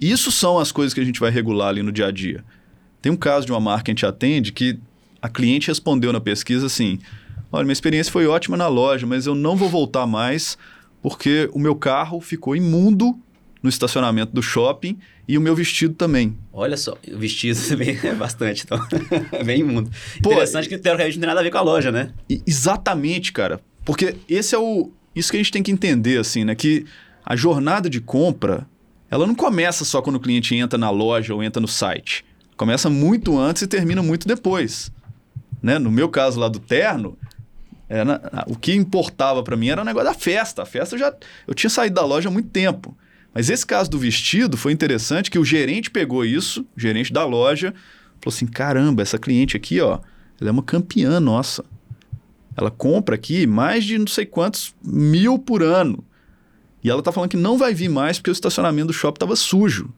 Isso são as coisas que a gente vai regular ali no dia a dia. Tem um caso de uma marca que a gente atende que a cliente respondeu na pesquisa assim: Olha, minha experiência foi ótima na loja, mas eu não vou voltar mais porque o meu carro ficou imundo no estacionamento do shopping e o meu vestido também. Olha só, o vestido também é bastante, então. é bem imundo. Pô, Interessante que teoricamente não tem nada a ver com a loja, né? Exatamente, cara. Porque esse é o. Isso que a gente tem que entender, assim, né? Que a jornada de compra, ela não começa só quando o cliente entra na loja ou entra no site. Começa muito antes e termina muito depois. Né? No meu caso lá do terno, era- o que importava pra mim era o negócio da festa. A festa eu já. Eu tinha saído da loja há muito tempo. Mas esse caso do vestido foi interessante que o gerente pegou isso, o gerente da loja, falou assim: caramba, essa cliente aqui, ó, ela é uma campeã nossa. Ela compra aqui mais de não sei quantos mil por ano. E ela tá falando que não vai vir mais porque o estacionamento do shopping estava sujo.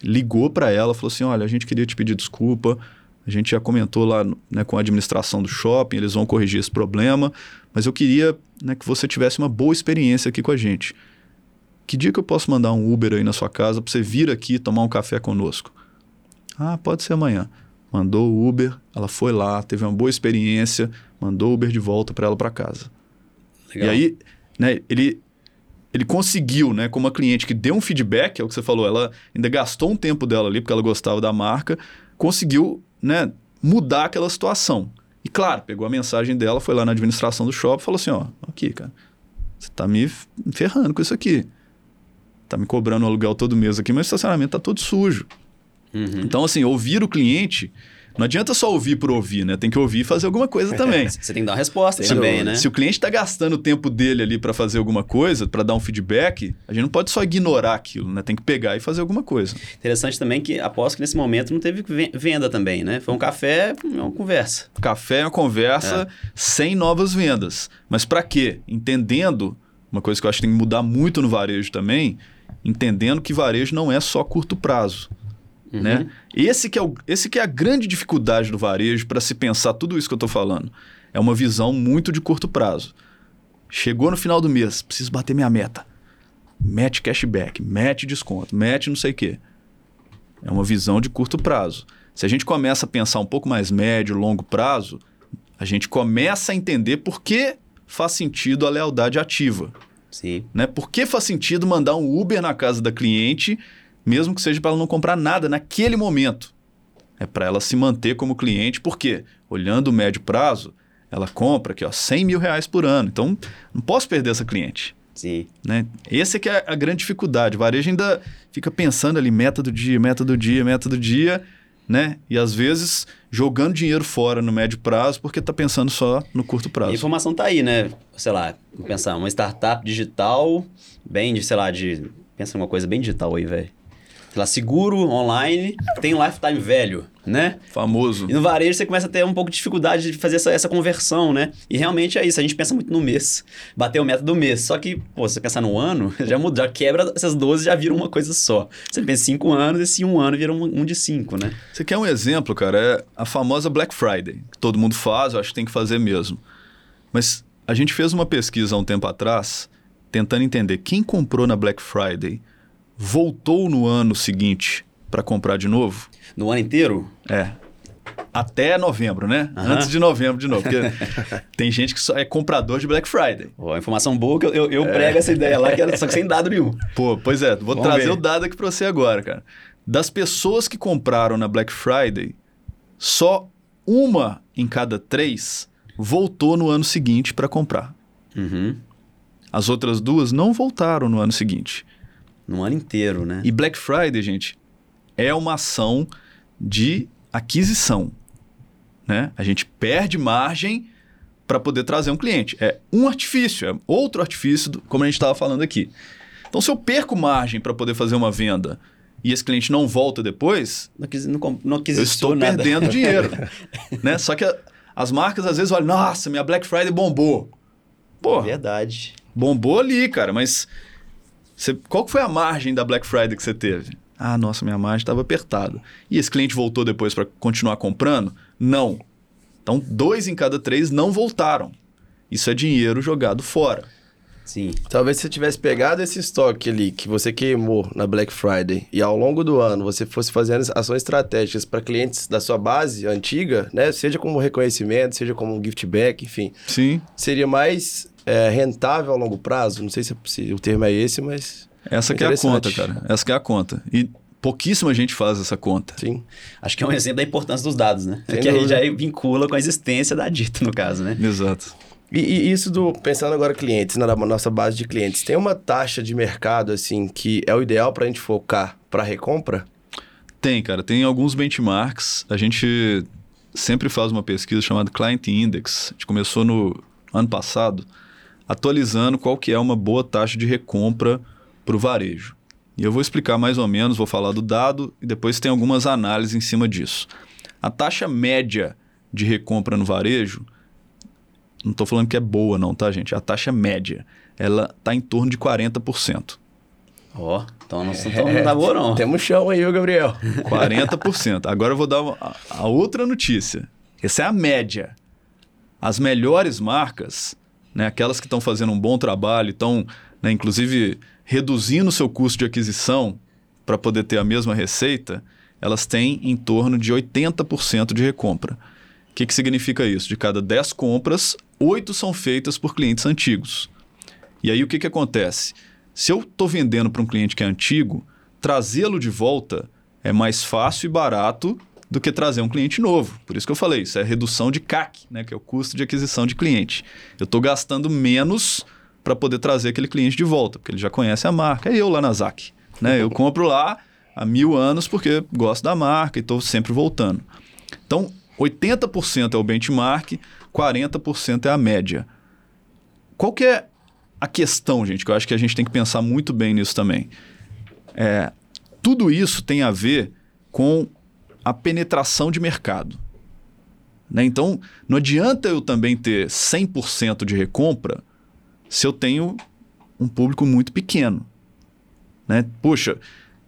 Ligou para ela, falou assim: olha, a gente queria te pedir desculpa. A gente já comentou lá né, com a administração do shopping, eles vão corrigir esse problema. Mas eu queria né, que você tivesse uma boa experiência aqui com a gente. Que dia que eu posso mandar um Uber aí na sua casa para você vir aqui tomar um café conosco? Ah, pode ser amanhã. Mandou o Uber, ela foi lá, teve uma boa experiência, mandou o Uber de volta para ela para casa. Legal. E aí, né, ele, ele conseguiu, né, como uma cliente que deu um feedback, é o que você falou, ela ainda gastou um tempo dela ali, porque ela gostava da marca, conseguiu, né, mudar aquela situação. E claro, pegou a mensagem dela, foi lá na administração do shopping e falou assim, ó, aqui, cara, você tá me ferrando com isso aqui. Tá me cobrando um aluguel todo mês aqui, mas o estacionamento tá todo sujo. Uhum. Então, assim, ouvir o cliente, não adianta só ouvir por ouvir, né? Tem que ouvir e fazer alguma coisa também. Você tem que dar uma resposta Sem também, dúvida. né? Se o cliente está gastando o tempo dele ali para fazer alguma coisa, para dar um feedback, a gente não pode só ignorar aquilo, né? Tem que pegar e fazer alguma coisa. Interessante também que aposto que nesse momento não teve ven- venda também, né? Foi um café, uma conversa. Café é uma conversa sem novas vendas. Mas para quê? Entendendo, uma coisa que eu acho que tem que mudar muito no varejo também, entendendo que varejo não é só curto prazo. Uhum. Né? Esse, que é o, esse que é a grande dificuldade do varejo para se pensar tudo isso que eu estou falando. É uma visão muito de curto prazo. Chegou no final do mês, preciso bater minha meta. Mete cashback, mete desconto, mete não sei o quê. É uma visão de curto prazo. Se a gente começa a pensar um pouco mais médio, longo prazo, a gente começa a entender por que faz sentido a lealdade ativa. Sim. Né? Por que faz sentido mandar um Uber na casa da cliente, mesmo que seja para ela não comprar nada naquele momento? É para ela se manter como cliente, porque olhando o médio prazo, ela compra aqui, ó, 100 mil reais por ano. Então, não posso perder essa cliente. Sim. Né? Esse é que é a grande dificuldade. O varejo ainda fica pensando ali, meta do dia, meta do dia, meta do dia, né? E às vezes jogando dinheiro fora no médio prazo porque está pensando só no curto E a prazo. informação tá aí, né? Sei lá, pensar, uma startup digital, bem de, sei lá, de. Pensa numa coisa bem digital aí, velho. Sei lá, seguro, online, tem lifetime velho, né? Famoso. E no varejo você começa a ter um pouco de dificuldade de fazer essa, essa conversão, né? E realmente é isso, a gente pensa muito no mês, bater o meta do mês. Só que, pô, se você pensar no ano, já muda, já quebra essas 12 já viram uma coisa só. Você pensa em 5 anos, esse um ano vira um, um de 5, né? Você quer um exemplo, cara? É a famosa Black Friday, que todo mundo faz, eu acho que tem que fazer mesmo. Mas a gente fez uma pesquisa há um tempo atrás, tentando entender quem comprou na Black Friday voltou no ano seguinte para comprar de novo. No ano inteiro, É. Até novembro, né? Aham. Antes de novembro de novo. Porque tem gente que só é comprador de Black Friday. ó, informação boa que eu, eu, eu prego essa ideia lá, que era, só que sem dado nenhum. Pô, pois é, vou Vamos trazer ver. o dado aqui pra você agora, cara. Das pessoas que compraram na Black Friday, só uma em cada três voltou no ano seguinte para comprar. Uhum. As outras duas não voltaram no ano seguinte. No ano inteiro, né? E Black Friday, gente, é uma ação de aquisição. Né? A gente perde margem para poder trazer um cliente. É um artifício, é outro artifício, do- como a gente estava falando aqui. Então, se eu perco margem para poder fazer uma venda e esse cliente não volta depois, Não quis, não, não eu estou nada. perdendo dinheiro. né? Só que a- as marcas às vezes olham, nossa, minha Black Friday bombou. Pô, Verdade. bombou ali, cara, mas você- qual que foi a margem da Black Friday que você teve? Ah, nossa, minha margem estava apertada. E esse cliente voltou depois para continuar comprando? Não. Então, dois em cada três não voltaram. Isso é dinheiro jogado fora. Sim. Talvez se você tivesse pegado esse estoque ali que você queimou na Black Friday e ao longo do ano você fosse fazendo ações estratégicas para clientes da sua base antiga, né? Seja como reconhecimento, seja como um gift back, enfim. Sim. Seria mais é, rentável a longo prazo? Não sei se, se o termo é esse, mas. Essa que é a conta, cara. Essa que é a conta. E pouquíssima gente faz essa conta. Sim. Acho que é um exemplo da importância dos dados, né? Sem que a gente dúvida. já vincula com a existência da Dito, no caso, né? Exato. E, e isso do. Pensando agora clientes, na nossa base de clientes, tem uma taxa de mercado, assim, que é o ideal para a gente focar para recompra? Tem, cara. Tem alguns benchmarks. A gente sempre faz uma pesquisa chamada Client Index. A gente começou no ano passado atualizando qual que é uma boa taxa de recompra para o varejo. E eu vou explicar mais ou menos, vou falar do dado e depois tem algumas análises em cima disso. A taxa média de recompra no varejo, não estou falando que é boa não, tá, gente? A taxa média, ela está em torno de 40%. Ó, então não, então não tá boa, não. Temos chão aí, ô Gabriel. 40%. Agora eu vou dar uma- a outra notícia. Essa é a média. As melhores marcas, né, aquelas que estão fazendo um bom trabalho, estão, né, inclusive, reduzindo o seu custo de aquisição para poder ter a mesma receita, elas têm em torno de 80% de recompra. O que, que significa isso? De cada 10 compras, 8 são feitas por clientes antigos. E aí o que, que acontece? Se eu estou vendendo para um cliente que é antigo, trazê-lo de volta é mais fácil e barato do que trazer um cliente novo. Por isso que eu falei, isso é redução de CAC, né, que é o custo de aquisição de cliente. Eu estou gastando menos para poder trazer aquele cliente de volta, porque ele já conhece a marca. É eu lá na ZAC. Né? Eu compro lá há mil anos porque gosto da marca e estou sempre voltando. Então, 80% é o benchmark, 40% é a média. Qual que é a questão, gente, que eu acho que a gente tem que pensar muito bem nisso também? É, tudo isso tem a ver com a penetração de mercado. Né? Então, não adianta eu também ter 100% de recompra se eu tenho um público muito pequeno. Né? Puxa,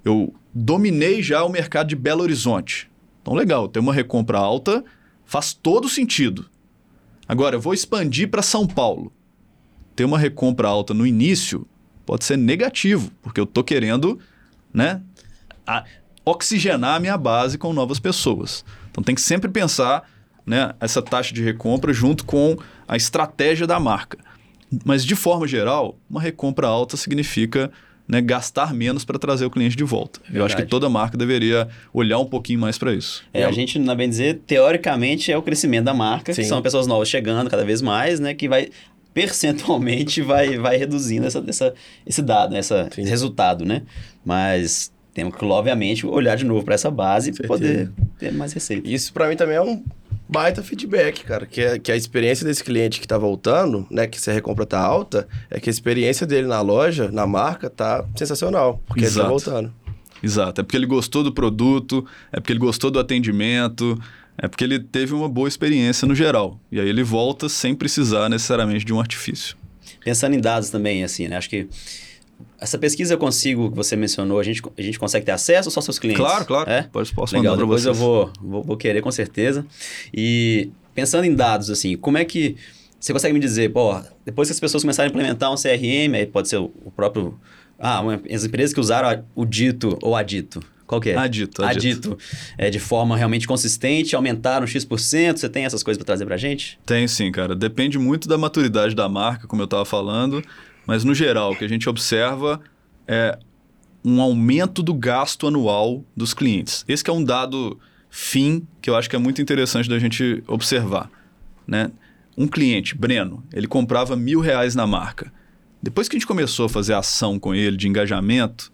eu dominei já o mercado de Belo Horizonte. Então, legal, ter uma recompra alta faz todo sentido. Agora, eu vou expandir para São Paulo. Ter uma recompra alta no início pode ser negativo, porque eu estou querendo né, oxigenar a minha base com novas pessoas. Então, tem que sempre pensar né, essa taxa de recompra junto com a estratégia da marca. Mas, de forma geral, uma recompra alta significa né, gastar menos para trazer o cliente de volta. Eu acho que Verdade. toda marca deveria olhar um pouquinho mais para isso. É, a gente, na bem dizer, teoricamente é o crescimento da marca, Sim. que são pessoas novas chegando cada vez mais, né? Que vai percentualmente vai, vai reduzindo essa, essa, esse dado, né, essa, Sim. esse resultado, né? Mas temos que, obviamente, olhar de novo para essa base para poder ter mais receita. Isso para mim também é um baita feedback, cara. Que, é, que a experiência desse cliente que tá voltando, né? Que se a recompra tá alta, é que a experiência dele na loja, na marca, tá sensacional. Porque ele tá Exato. voltando. Exato. É porque ele gostou do produto, é porque ele gostou do atendimento, é porque ele teve uma boa experiência no geral. E aí ele volta sem precisar necessariamente de um artifício. Pensando em dados também, assim, né? Acho que essa pesquisa eu consigo, que você mencionou, a gente, a gente consegue ter acesso ou só seus clientes? Claro, claro. É? Posso, posso Legal, mandar para depois eu vou, vou, vou querer com certeza. E pensando em dados, assim, como é que você consegue me dizer, pô, depois que as pessoas começarem a implementar um CRM, aí pode ser o, o próprio. Ah, uma- as empresas que usaram o dito ou adito. Qual que é? Adito, Adito. adito. É, de forma realmente consistente, aumentaram X%. Você tem essas coisas para trazer pra gente? Tem sim, cara. Depende muito da maturidade da marca, como eu estava falando, mas no geral, o que a gente observa é um aumento do gasto anual dos clientes. Esse é um dado fim que eu acho que é muito interessante da gente observar. Né? Um cliente, Breno, ele comprava mil reais na marca. Depois que a gente começou a fazer ação com ele de engajamento,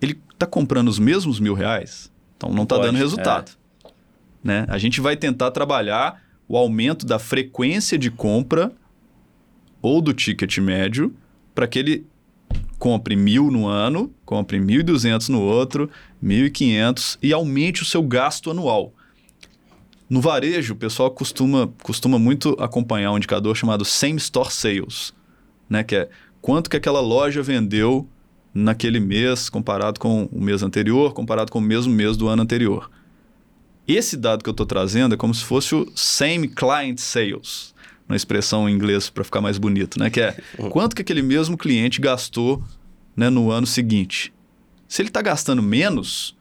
ele está comprando os mesmos mil reais, então não está dando resultado. Né? A gente vai tentar trabalhar o aumento da frequência de compra ou do ticket médio para que ele compre mil no ano, compre 1.200 no outro, 1.500 e aumente o seu gasto anual. No varejo, o pessoal costuma, costuma muito acompanhar um indicador chamado Same Store Sales, né? que é quanto que aquela loja vendeu naquele mês comparado com o mês anterior, comparado com o mesmo mês do ano anterior. Esse dado que eu estou trazendo é como se fosse o Same Client Sales. Uma expressão em inglês para ficar mais bonito, né? Que é quanto que aquele mesmo cliente gastou né, no ano seguinte. Se ele está gastando menos,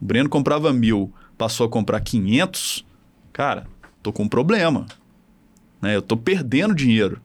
o Breno comprava mil, passou a comprar 500, cara, tô com um problema. Né? Eu tô perdendo dinheiro.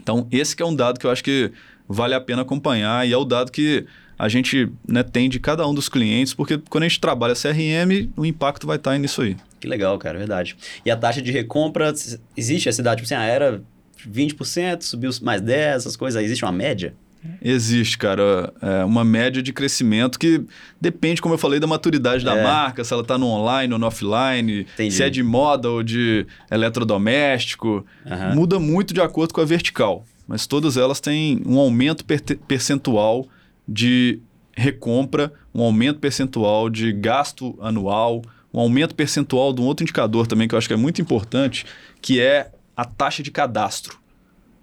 Então, esse que é um dado que eu acho que vale a pena acompanhar e é o dado que a gente né, tem de cada um dos clientes, porque quando a gente trabalha CRM, o impacto vai estar nisso aí. Que legal, cara, verdade. E a taxa de recompra, existe essa idade, tipo assim, ah, era 20%, subiu mais 10%, essas coisas, existe uma média? Existe, cara, é uma média de crescimento que depende, como eu falei, da maturidade da É. marca, se ela está no online ou no offline, Entendi. se é de moda ou de eletrodoméstico. Aham. Muda muito de acordo com a vertical, mas todas elas têm um aumento per- percentual de recompra, um aumento percentual de gasto anual, um aumento percentual de um outro indicador também que eu acho que é muito importante, que é a taxa de cadastro.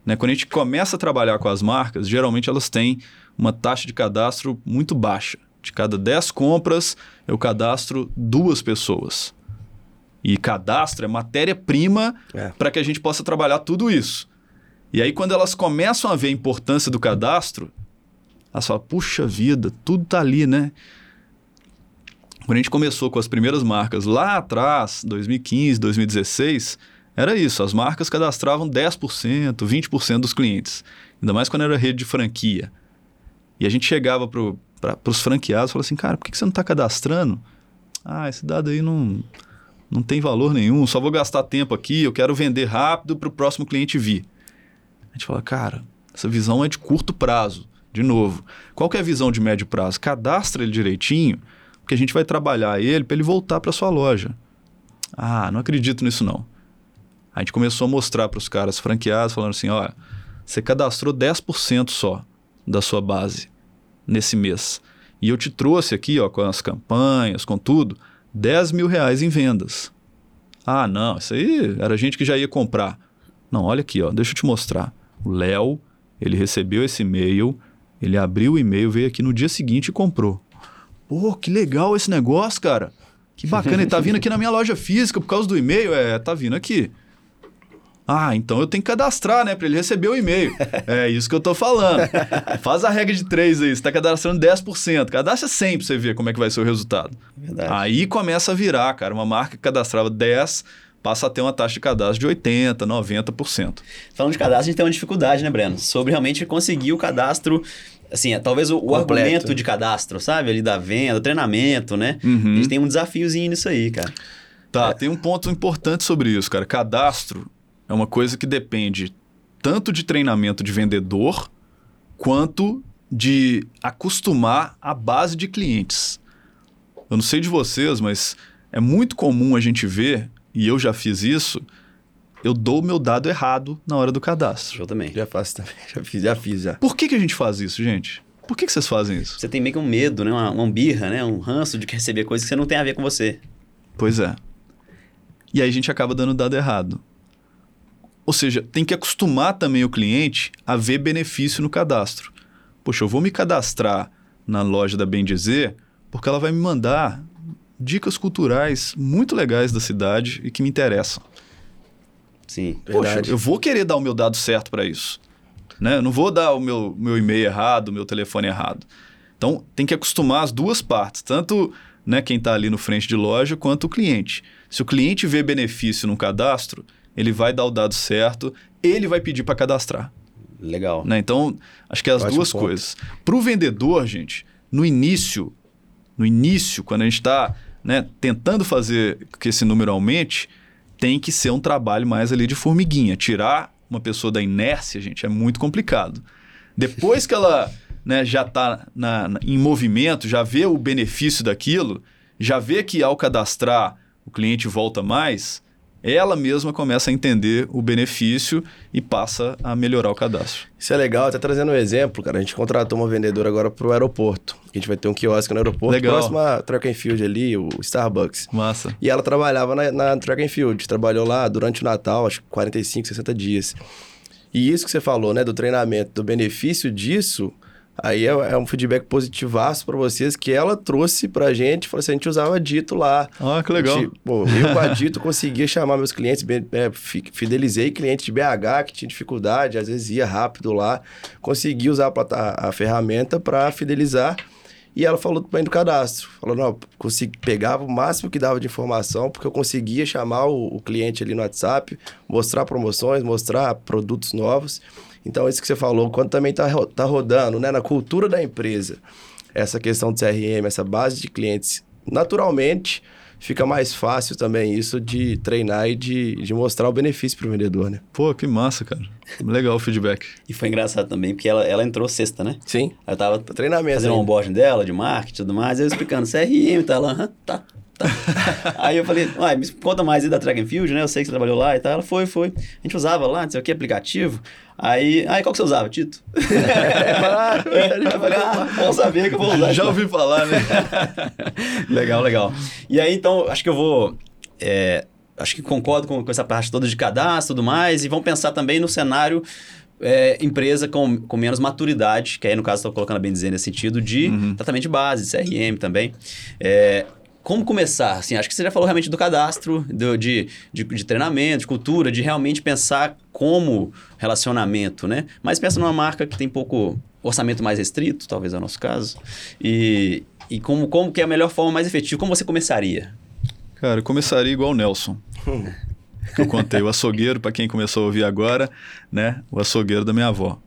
Né? Quando a gente começa a trabalhar com as marcas, geralmente elas têm uma taxa de cadastro muito baixa. De cada 10 compras, eu cadastro duas pessoas. E cadastro é matéria-prima É. para que a gente possa trabalhar tudo isso. E aí, quando elas começam a ver a importância do cadastro, elas falam: puxa vida, tudo tá ali, né? Quando a gente começou com as primeiras marcas lá atrás, 2015, 2016, era isso. As marcas cadastravam 10%, 20% dos clientes. Ainda mais quando era rede de franquia. E a gente chegava para os franqueados e falava assim, cara, por que, que você não está cadastrando? Ah, esse dado aí não, não tem valor nenhum, só vou gastar tempo aqui, eu quero vender rápido para o próximo cliente vir. A gente fala, cara, essa visão é de curto prazo. De novo, qual que é a visão de médio prazo? Cadastra ele direitinho, porque a gente vai trabalhar ele para ele voltar para sua loja. Ah, não acredito nisso não. A gente começou a mostrar para os caras franqueados, falando assim, olha, você cadastrou 10% só da sua base nesse mês. E eu te trouxe aqui, ó, com as campanhas, com tudo, 10 mil reais em vendas. Ah, não, isso aí era gente que já ia comprar. Não, olha aqui, ó, deixa eu te mostrar. O Léo, ele recebeu esse e-mail, ele abriu o e-mail, veio aqui no dia seguinte e comprou. Pô, que legal esse negócio, cara. Que bacana, ele tá vindo aqui na minha loja física por causa do e-mail? É, tá vindo aqui. Ah, então eu tenho que cadastrar, né? Pra ele receber o e-mail. é isso que eu tô falando. Faz a regra de 3 aí. Você tá cadastrando 10%. Cadastra 100 pra você ver como é que vai ser o resultado. Verdade. Aí começa a virar, cara. Uma marca que cadastrava 10 passa a ter uma taxa de cadastro de 80%, 90%. Falando de cadastro, a gente tem uma dificuldade, né, Breno? Sobre realmente conseguir o cadastro, assim, é, talvez o, o argumento de cadastro, sabe? Ali da venda, treinamento, né? Uhum. A gente tem um desafiozinho nisso aí, cara. Tá, tem um ponto importante sobre isso, cara. Cadastro é uma coisa que depende tanto de treinamento de vendedor quanto de acostumar a base de clientes. Eu não sei de vocês, mas é muito comum a gente ver, e eu já fiz isso, eu dou o meu dado errado na hora do cadastro. Eu também. Já faço também, já fiz, já fiz, já. Por que, que a gente faz isso, gente? Por que, que vocês fazem isso? Você tem meio que um medo, né? Uma, uma birra, né? Um ranço de receber coisas que você não tem a ver com você. Pois é. E aí a gente acaba dando dado errado. Ou seja, tem que acostumar também o cliente a ver benefício no cadastro. Poxa, eu vou me cadastrar na loja da Bem Dizer porque ela vai me mandar dicas culturais muito legais da cidade e que me interessam. Sim. Poxa, Verdade. eu vou querer dar o meu dado certo para isso. Né? Eu não vou dar o meu, meu e-mail errado, o meu telefone errado. Então, tem que acostumar as duas partes, tanto né, quem está ali no frente de loja quanto o cliente. Se o cliente vê benefício no cadastro, ele vai dar o dado certo, ele vai pedir para cadastrar. Legal. Né? Então, acho que é as Ótimo duas ponto. coisas. Para o vendedor, gente, no início, no início, quando a gente está né, tentando fazer que esse número aumente, tem que ser um trabalho mais ali de formiguinha. Tirar uma pessoa da inércia, gente, é muito complicado. Depois que ela né, já está em movimento, já vê o benefício daquilo, já vê que ao cadastrar o cliente volta mais, ela mesma começa a entender o benefício e passa a melhorar o cadastro. Isso é legal, até trazendo um exemplo, cara. A gente contratou uma vendedora agora pro aeroporto. A gente vai ter um quiosque no aeroporto, Legal. próximo a Track and Field ali, o Starbucks. Massa. E ela trabalhava na, na Track and Field, trabalhou lá durante o Natal, acho que 45, 60 dias. E isso que você falou, né, do treinamento, do benefício disso, Aí é, é um feedback positivaço para vocês que ela trouxe pra gente. Falou assim: a gente usava Dito lá. Ah, que legal. Gente, pô, eu com a Dito conseguia chamar meus clientes, é, fi- fidelizei clientes de BH que tinha dificuldade, às vezes ia rápido lá. Consegui usar a, a ferramenta para fidelizar. E ela falou também do cadastro. Falou, não, consegui, pegava o máximo que dava de informação, porque eu conseguia chamar o, o cliente ali no WhatsApp, mostrar promoções, mostrar produtos novos. Então, isso que você falou, quando também está tá rodando, né, na cultura da empresa, essa questão do CRM, essa base de clientes, naturalmente fica mais fácil também isso de treinar e de, de mostrar o benefício para o vendedor, né? Pô, que massa, cara. Legal o feedback. E foi engraçado também, porque ela, ela entrou sexta, né? Sim. Eu tava Treinamento fazendo um onboarding dela, de marketing e tudo mais, eu explicando CRM, tá aham, tá, tá. aí eu falei, uai, me conta mais aí da Track and Field, né? Eu sei que você trabalhou lá e tal. Ela foi, foi. A gente usava lá, não sei o que, aplicativo. Aí, aí qual que você usava, Tito? É, eu falei, ah, bom saber que eu vou usar. Já ouvi falar, né? legal, legal. E aí, então, acho que eu vou. é, acho que concordo com, com essa parte toda de cadastro e tudo mais. E vamos pensar também no cenário é, empresa com, com menos maturidade, que aí, no caso, estou colocando bem dizer nesse sentido, de tratamento de base, CRM também. É, como começar? Assim, acho que você já falou realmente do cadastro, do- de, de, de treinamento, de cultura, de realmente pensar como relacionamento, né? Mas pensa numa marca que tem pouco orçamento mais restrito, talvez é o nosso caso, e, e como, como que é a melhor forma mais efetiva? Como você começaria? Cara, eu começaria igual o Nelson. Eu contei o açougueiro, para quem começou a ouvir agora, né? O açougueiro da minha avó.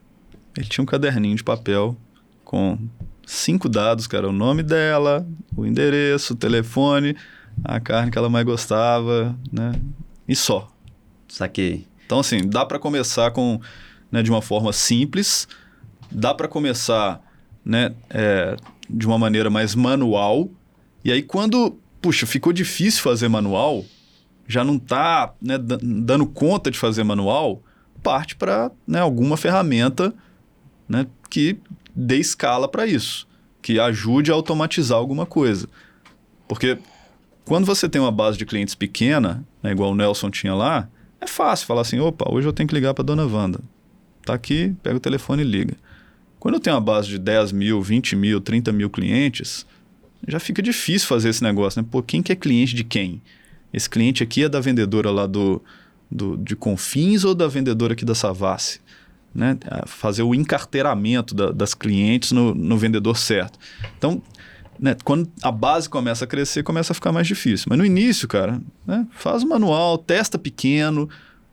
Ele tinha um caderninho de papel com cinco dados, cara. O nome dela, o endereço, o telefone, a carne que ela mais gostava, né? E só. Saquei. Então, assim, dá para começar com, né, de uma forma simples, dá para começar né, é, de uma maneira mais manual, e aí quando, puxa, ficou difícil fazer manual, já não está né, da- dando conta de fazer manual, parte para né, alguma ferramenta né, que dê escala para isso, que ajude a automatizar alguma coisa. Porque quando você tem uma base de clientes pequena, né, igual o Nelson tinha lá, é fácil falar assim: opa, hoje eu tenho que ligar para dona Wanda. Tá aqui, pega o telefone e liga. Quando eu tenho uma base de 10 mil, 20 mil, 30 mil clientes, já fica difícil fazer esse negócio, né? Pô, quem que é cliente de quem? Esse cliente aqui é da vendedora lá do, do, de Confins ou da vendedora aqui da Savassi? Né? Fazer o encarteiramento da- das clientes no, no vendedor certo. Então, né, quando a base começa a crescer, começa a ficar mais difícil. Mas no início, cara, né, faz o manual, testa pequeno,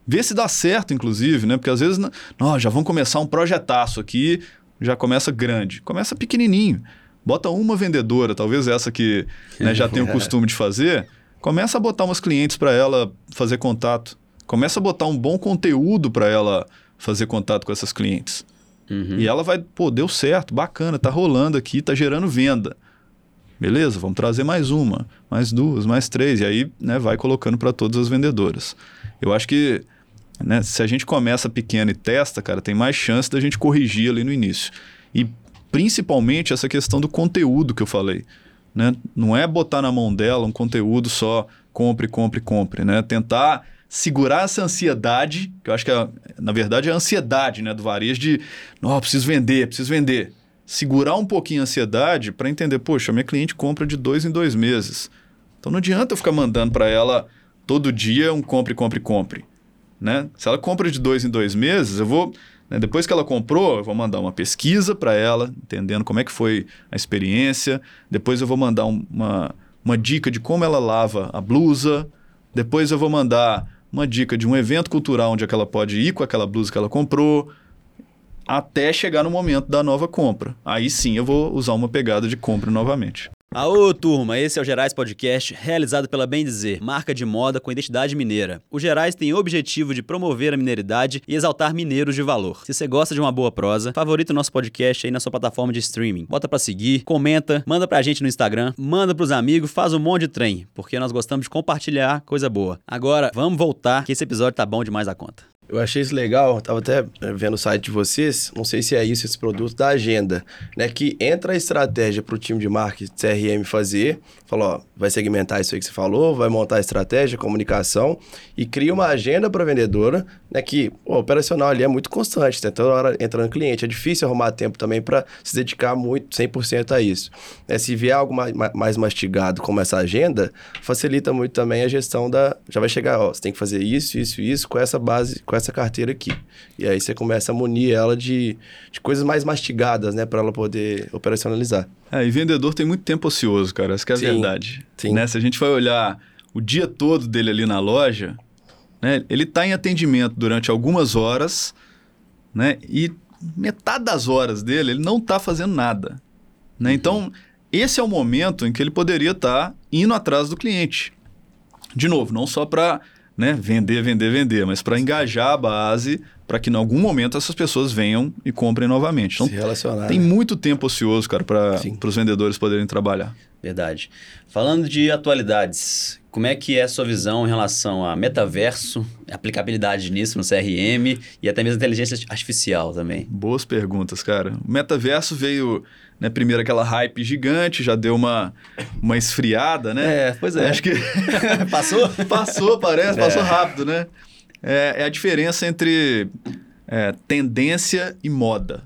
vê se dá certo, inclusive, né? Porque às vezes, não, já vamos começar um projetaço aqui, já começa grande. Começa pequenininho. Bota uma vendedora, talvez essa que né, já tem o costume de fazer, começa a botar umas clientes para ela fazer contato. Começa a botar um bom conteúdo para ela fazer contato com essas clientes. Uhum. E ela vai, pô, deu certo, bacana, tá rolando aqui, tá gerando venda. Beleza, vamos trazer mais uma, mais duas, mais três. E aí, né, vai colocando para todas as vendedoras. Eu acho que, né, se a gente começa pequeno e testa, cara, tem mais chance da gente corrigir ali no início. E principalmente essa questão do conteúdo que eu falei. Né? Não é botar na mão dela um conteúdo só compre, compre, compre. Né? Tentar segurar essa ansiedade, que eu acho que, é, na verdade, é a ansiedade né, do varejo de, não, preciso vender, preciso vender. Segurar um pouquinho a ansiedade para entender, poxa, minha cliente compra de dois em dois meses. Então não adianta eu ficar mandando para ela todo dia um compre, compre, compre. Né? Se ela compra de dois em dois meses, eu vou. né, depois que ela comprou, eu vou mandar uma pesquisa para ela, entendendo como é que foi a experiência. Depois eu vou mandar um- uma, uma dica de como ela lava a blusa. Depois eu vou mandar uma dica de um evento cultural onde ela pode ir com aquela blusa que ela comprou. Até chegar no momento da nova compra. Aí sim eu vou usar uma pegada de compra novamente. Aô, turma, esse é o Gerais Podcast, realizado pela Bem Dizer, marca de moda com identidade mineira. O Gerais tem o objetivo de promover a mineridade e exaltar mineiros de valor. Se você gosta de uma boa prosa, favorita o nosso podcast aí na sua plataforma de streaming. Bota pra seguir, comenta, manda pra gente no Instagram, manda pros amigos, faz um monte de trem, porque nós gostamos de compartilhar coisa boa. Agora, vamos voltar, que esse episódio tá bom demais da conta. Eu achei isso legal, tava até eh, vendo o site de vocês, não sei se é isso, esse produto da agenda, né? Que entra a estratégia para o time de marketing CRM fazer, falou, ó, vai segmentar isso aí que você falou, vai montar a estratégia, comunicação e cria uma agenda para a vendedora, né? Que o operacional ali é muito constante, né? toda hora entrando cliente, é difícil arrumar tempo também para se dedicar muito, 100% a isso. É, se vier algo mais, mais mastigado como essa agenda, facilita muito também a gestão da... Já vai chegar, ó, você tem que fazer isso, isso, isso, com essa base, com essa carteira aqui. E aí você começa a munir ela de, de coisas mais mastigadas, né? Para ela poder operacionalizar. É, e vendedor tem muito tempo ocioso, cara. Essa é a Sim, verdade. sim. Né? Se a gente vai olhar o dia todo dele ali na loja, né? Ele está em atendimento durante algumas horas, né? E metade das horas dele ele não está fazendo nada, né? Então esse é o momento em que ele poderia estar indo atrás do cliente. De novo, não só para né, vender, vender, vender, mas para engajar a base para que em algum momento essas pessoas venham e comprem novamente. Então se relacionar. tem né? muito tempo ocioso, cara, para os vendedores poderem trabalhar. Verdade. Falando de atualidades, como é que é a sua visão em relação a metaverso, aplicabilidade nisso no CRM e até mesmo inteligência artificial também? Boas perguntas, cara. O metaverso veio, né, primeiro aquela hype gigante, já deu uma, uma esfriada, né? É, pois é. Acho que Passou? passou, parece, passou rápido, né? É, é a diferença entre é, tendência e moda,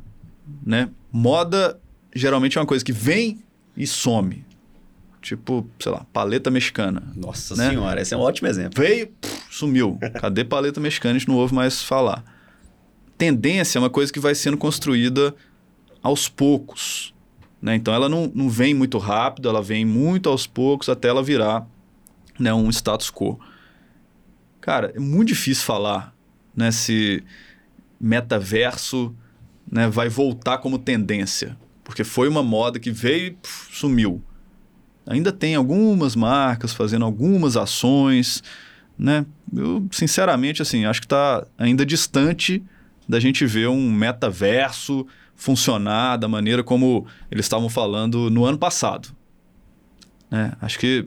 né? Moda geralmente é uma coisa que vem e some. Tipo, sei lá, paleta mexicana. Nossa Né? senhora, esse é um ótimo exemplo. Veio, pff, sumiu. Cadê paleta mexicana? A gente não ouve mais falar. Tendência é uma coisa que vai sendo construída aos poucos. Né? Então ela não, não vem muito rápido, ela vem muito aos poucos até ela virar né, um status quo. Cara, é muito difícil falar né, se metaverso né, vai voltar como tendência. Porque foi uma moda que veio e pff, sumiu. Ainda tem algumas marcas fazendo algumas ações, né? Eu, sinceramente, assim, acho que está ainda distante da gente ver um metaverso funcionar da maneira como eles estavam falando no ano passado. né? Acho que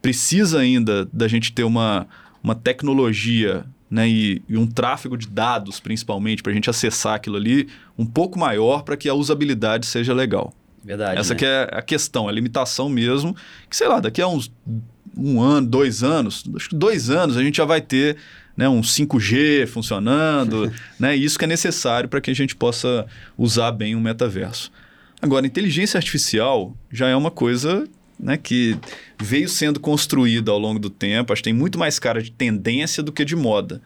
precisa ainda da gente ter uma, uma tecnologia né, e, e um tráfego de dados, principalmente, para a gente acessar aquilo ali um pouco maior para que a usabilidade seja legal. Verdade. Essa né? que é a questão, a limitação mesmo. Que, sei lá, daqui a uns um ano, dois anos, acho que dois anos a gente já vai ter né, um 5G funcionando, né? Isso que é necessário para que a gente possa usar bem o metaverso. Agora, inteligência artificial já é uma coisa né, que veio sendo construída ao longo do tempo. Acho que tem muito mais cara de tendência do que de moda.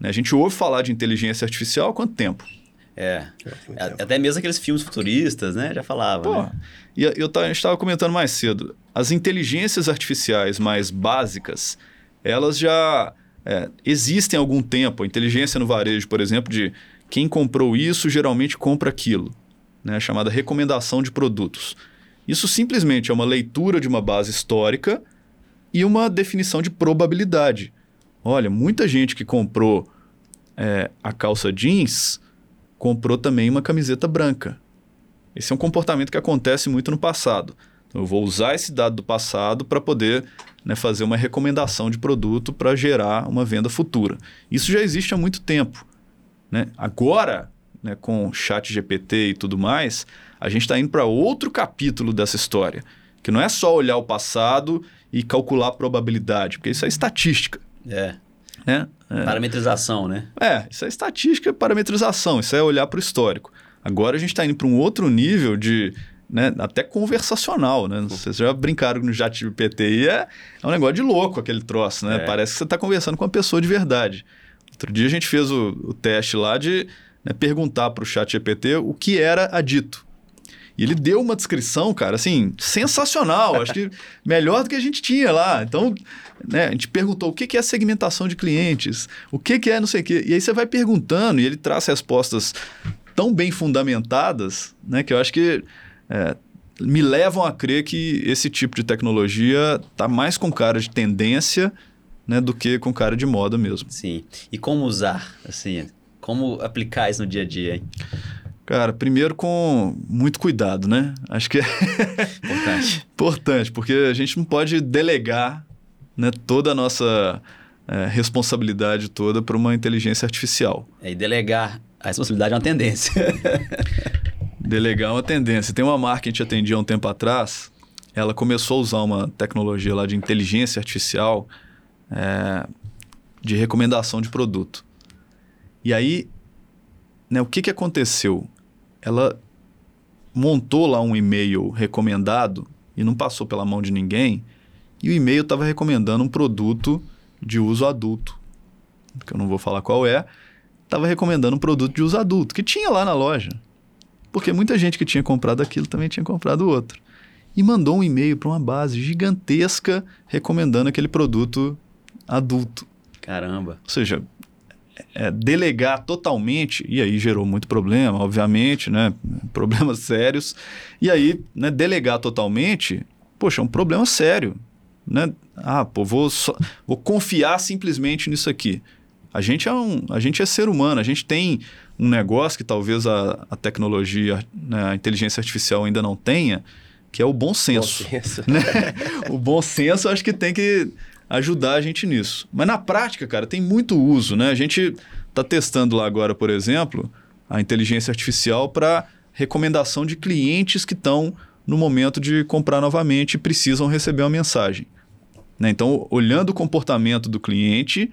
né? A gente ouve falar de inteligência artificial há quanto tempo? É. A- Até mesmo aqueles filmes futuristas, né? Já falava, Pô, né? e eu, a gente estava comentando mais cedo. As inteligências artificiais mais básicas, elas já é, existem algum tempo. A inteligência no varejo, por exemplo, de quem comprou isso geralmente compra aquilo, né? chamada recomendação de produtos. Isso simplesmente é uma leitura de uma base histórica e uma definição de probabilidade. Olha, muita gente que comprou é, a calça jeans comprou também uma camiseta branca. Esse é um comportamento que acontece muito no passado. Então, eu vou usar esse dado do passado para poder né, fazer uma recomendação de produto para gerar uma venda futura. Isso já existe há muito tempo. Né? Agora, né, com o chat GPT e tudo mais, a gente está indo para outro capítulo dessa história, que não é só olhar o passado e calcular a probabilidade, porque isso é estatística. É. Né? É. Parametrização, né? É, isso é estatística e parametrização, isso é olhar para o histórico. Agora a gente está indo para um outro nível de. Né, até conversacional, né? Vocês já brincaram no chat GPT e é, é um negócio de louco aquele troço, né? É. Parece que você está conversando com uma pessoa de verdade. Outro dia a gente fez o, o teste lá de né, perguntar para o chat GPT o que era adito. E ele deu uma descrição, cara, assim, sensacional. Acho que melhor do que a gente tinha lá. Então, né, a gente perguntou o que que é segmentação de clientes, o que que é não sei o quê. E aí você vai perguntando e ele traz respostas tão bem fundamentadas, né, que eu acho que é, me levam a crer que esse tipo de tecnologia tá mais com cara de tendência né, do que com cara de moda mesmo. Sim. E como usar, assim, como aplicar isso no dia a dia, hein? Cara, primeiro com muito cuidado, né? Acho que é Importante. importante, porque a gente não pode delegar né, toda a nossa é, responsabilidade toda para uma inteligência artificial. É, e delegar a responsabilidade é uma tendência. Delegar é uma tendência. Tem uma marca que a gente atendia há um tempo atrás, ela começou a usar uma tecnologia lá de inteligência artificial é, de recomendação de produto. E aí, né, o que, que aconteceu? Ela montou lá um e-mail recomendado e não passou pela mão de ninguém, e o e-mail estava recomendando um produto de uso adulto, que eu não vou falar qual é, estava recomendando um produto de uso adulto, que tinha lá na loja. Porque muita gente que tinha comprado aquilo também tinha comprado outro. E mandou um e-mail para uma base gigantesca recomendando aquele produto adulto. Caramba. Ou seja, é, delegar totalmente, e aí gerou muito problema, obviamente, né? Problemas sérios. E aí, né, delegar totalmente, poxa, é um problema sério. Né? Ah, pô, vou, só, vou confiar simplesmente nisso aqui. A gente é um, a gente é ser humano, a gente tem um negócio que talvez a, a tecnologia, né, a inteligência artificial ainda não tenha, que é o bom senso. Bom senso. Né? o bom senso acho que tem que ajudar a gente nisso. Mas na prática, cara, tem muito uso, né? A gente está testando lá agora, por exemplo, a inteligência artificial para recomendação de clientes que estão no momento de comprar novamente e precisam receber uma mensagem. Né? Então, olhando o comportamento do cliente,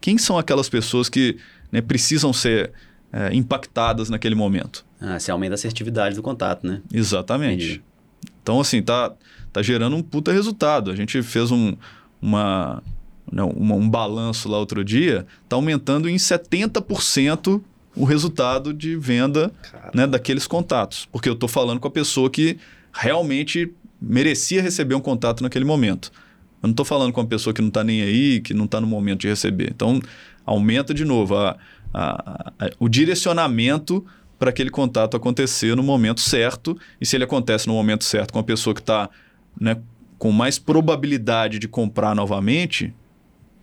quem são aquelas pessoas que né, precisam ser é, impactadas naquele momento? Ah, você aumenta a assertividade do contato, né? Exatamente. Entendi. Então, assim, tá, tá gerando um puta resultado. A gente fez um, uma, não, uma- um balanço lá outro dia, tá aumentando em 70% o resultado de venda né, daqueles contatos. Porque eu estou falando com a pessoa que realmente merecia receber um contato naquele momento. Eu não estou falando com uma pessoa que não está nem aí, que não está no momento de receber. Então, aumenta de novo a- a- a- o direcionamento para aquele contato acontecer no momento certo. E se ele acontece no momento certo com a pessoa que está né, com mais probabilidade de comprar novamente,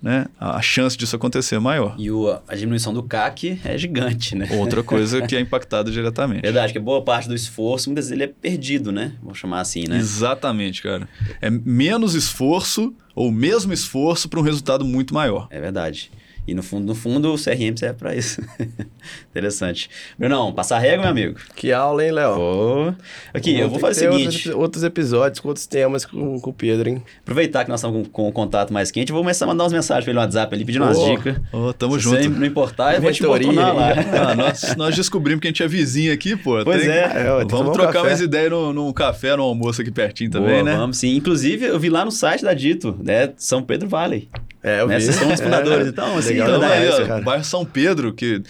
né, a chance disso acontecer é maior. E o, a diminuição do CAC é gigante, né? Outra coisa que é impactada diretamente. Verdade, que boa parte do esforço, muitas vezes ele é perdido, né? Vou chamar assim, né? Exatamente, cara. É menos esforço ou mesmo esforço para um resultado muito maior. É verdade. E no fundo, no fundo, o CRM serve para isso. Interessante. Brunão, passar a régua, meu amigo. Que aula, hein, Léo? Pô. Aqui, eu vou fazer o seguinte. Outros, outros episódios com outros temas com, com o Pedro, hein? Aproveitar que nós estamos com, com o contato mais quente, eu vou começar a mandar umas mensagens no WhatsApp ali, pedindo umas Ô, dicas. Ô, tamo Se junto. não importar, eu vou te importunar lá. Ah, nós, nós descobrimos que a gente é vizinho aqui, pô. Pois Tem- é. É, ó, tomar Vamos um trocar café. mais ideia num, num café, num almoço aqui pertinho também, Boa, né? Vamos sim. Inclusive, eu vi lá no site da Dito, né? São Pedro Valley. É, eu Né? vi. Vocês são os fundadores, É, então, assim, legal Então, aí, demais, ó, cara. bairro São Pedro, que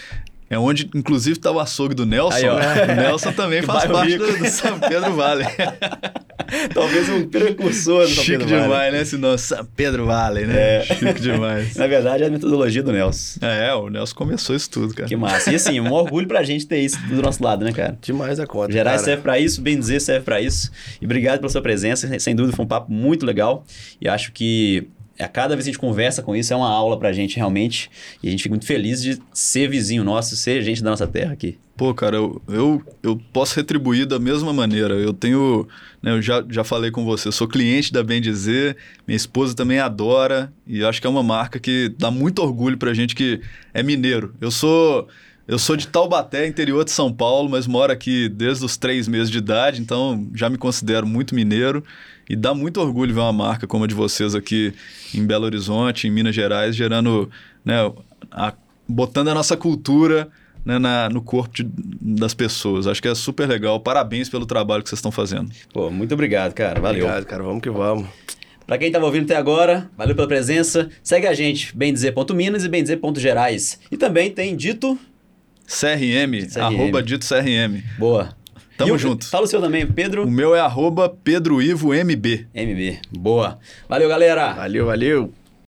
é onde, inclusive, está o açougue do Nelson. Aí. O Nelson também faz parte do, do São Pedro Vale. Talvez um precursor do São Chique Pedro demais, Valley. né? Esse nome, São Pedro Vale, né? É. Chique demais. Na verdade, é a metodologia do Nelson. É, o Nelson começou isso tudo, cara. Que massa. E assim, um orgulho pra gente ter isso do nosso lado, né, cara? Demais a conta. Gerais cara. serve pra isso, bem dizer serve pra isso. E obrigado pela sua presença. Sem dúvida foi um papo muito legal. E acho que a cada vez que a gente conversa com isso é uma aula pra gente realmente. E a gente fica muito feliz de ser vizinho nosso, ser gente da nossa terra aqui. Pô, cara, eu, eu, eu posso retribuir da mesma maneira. Eu tenho. né, eu já, já falei com você, sou cliente da Bem Dizer, minha esposa também adora, e acho que é uma marca que dá muito orgulho pra gente que é mineiro. Eu sou. Eu sou de Taubaté, interior de São Paulo, mas moro aqui desde os três meses de idade, então já me considero muito mineiro. E dá muito orgulho ver uma marca como a de vocês aqui em Belo Horizonte, em Minas Gerais, gerando, né, a- botando a nossa cultura né, na- no corpo de- das pessoas. Acho que é super legal. Parabéns pelo trabalho que vocês estão fazendo. Pô, muito obrigado, cara. Valeu. Obrigado, cara. Vamos que vamos. Pra quem tava ouvindo até agora, valeu pela presença. Segue a gente, bendizer.minas e bendizer.gerais. E também tem dito. CRM, CRM. arroba dito CRM. Boa. Tamo E junto. Fala o seu também, Pedro O meu é arroba Pedro Ivo MB. MB. Boa. Valeu, galera. Valeu, valeu.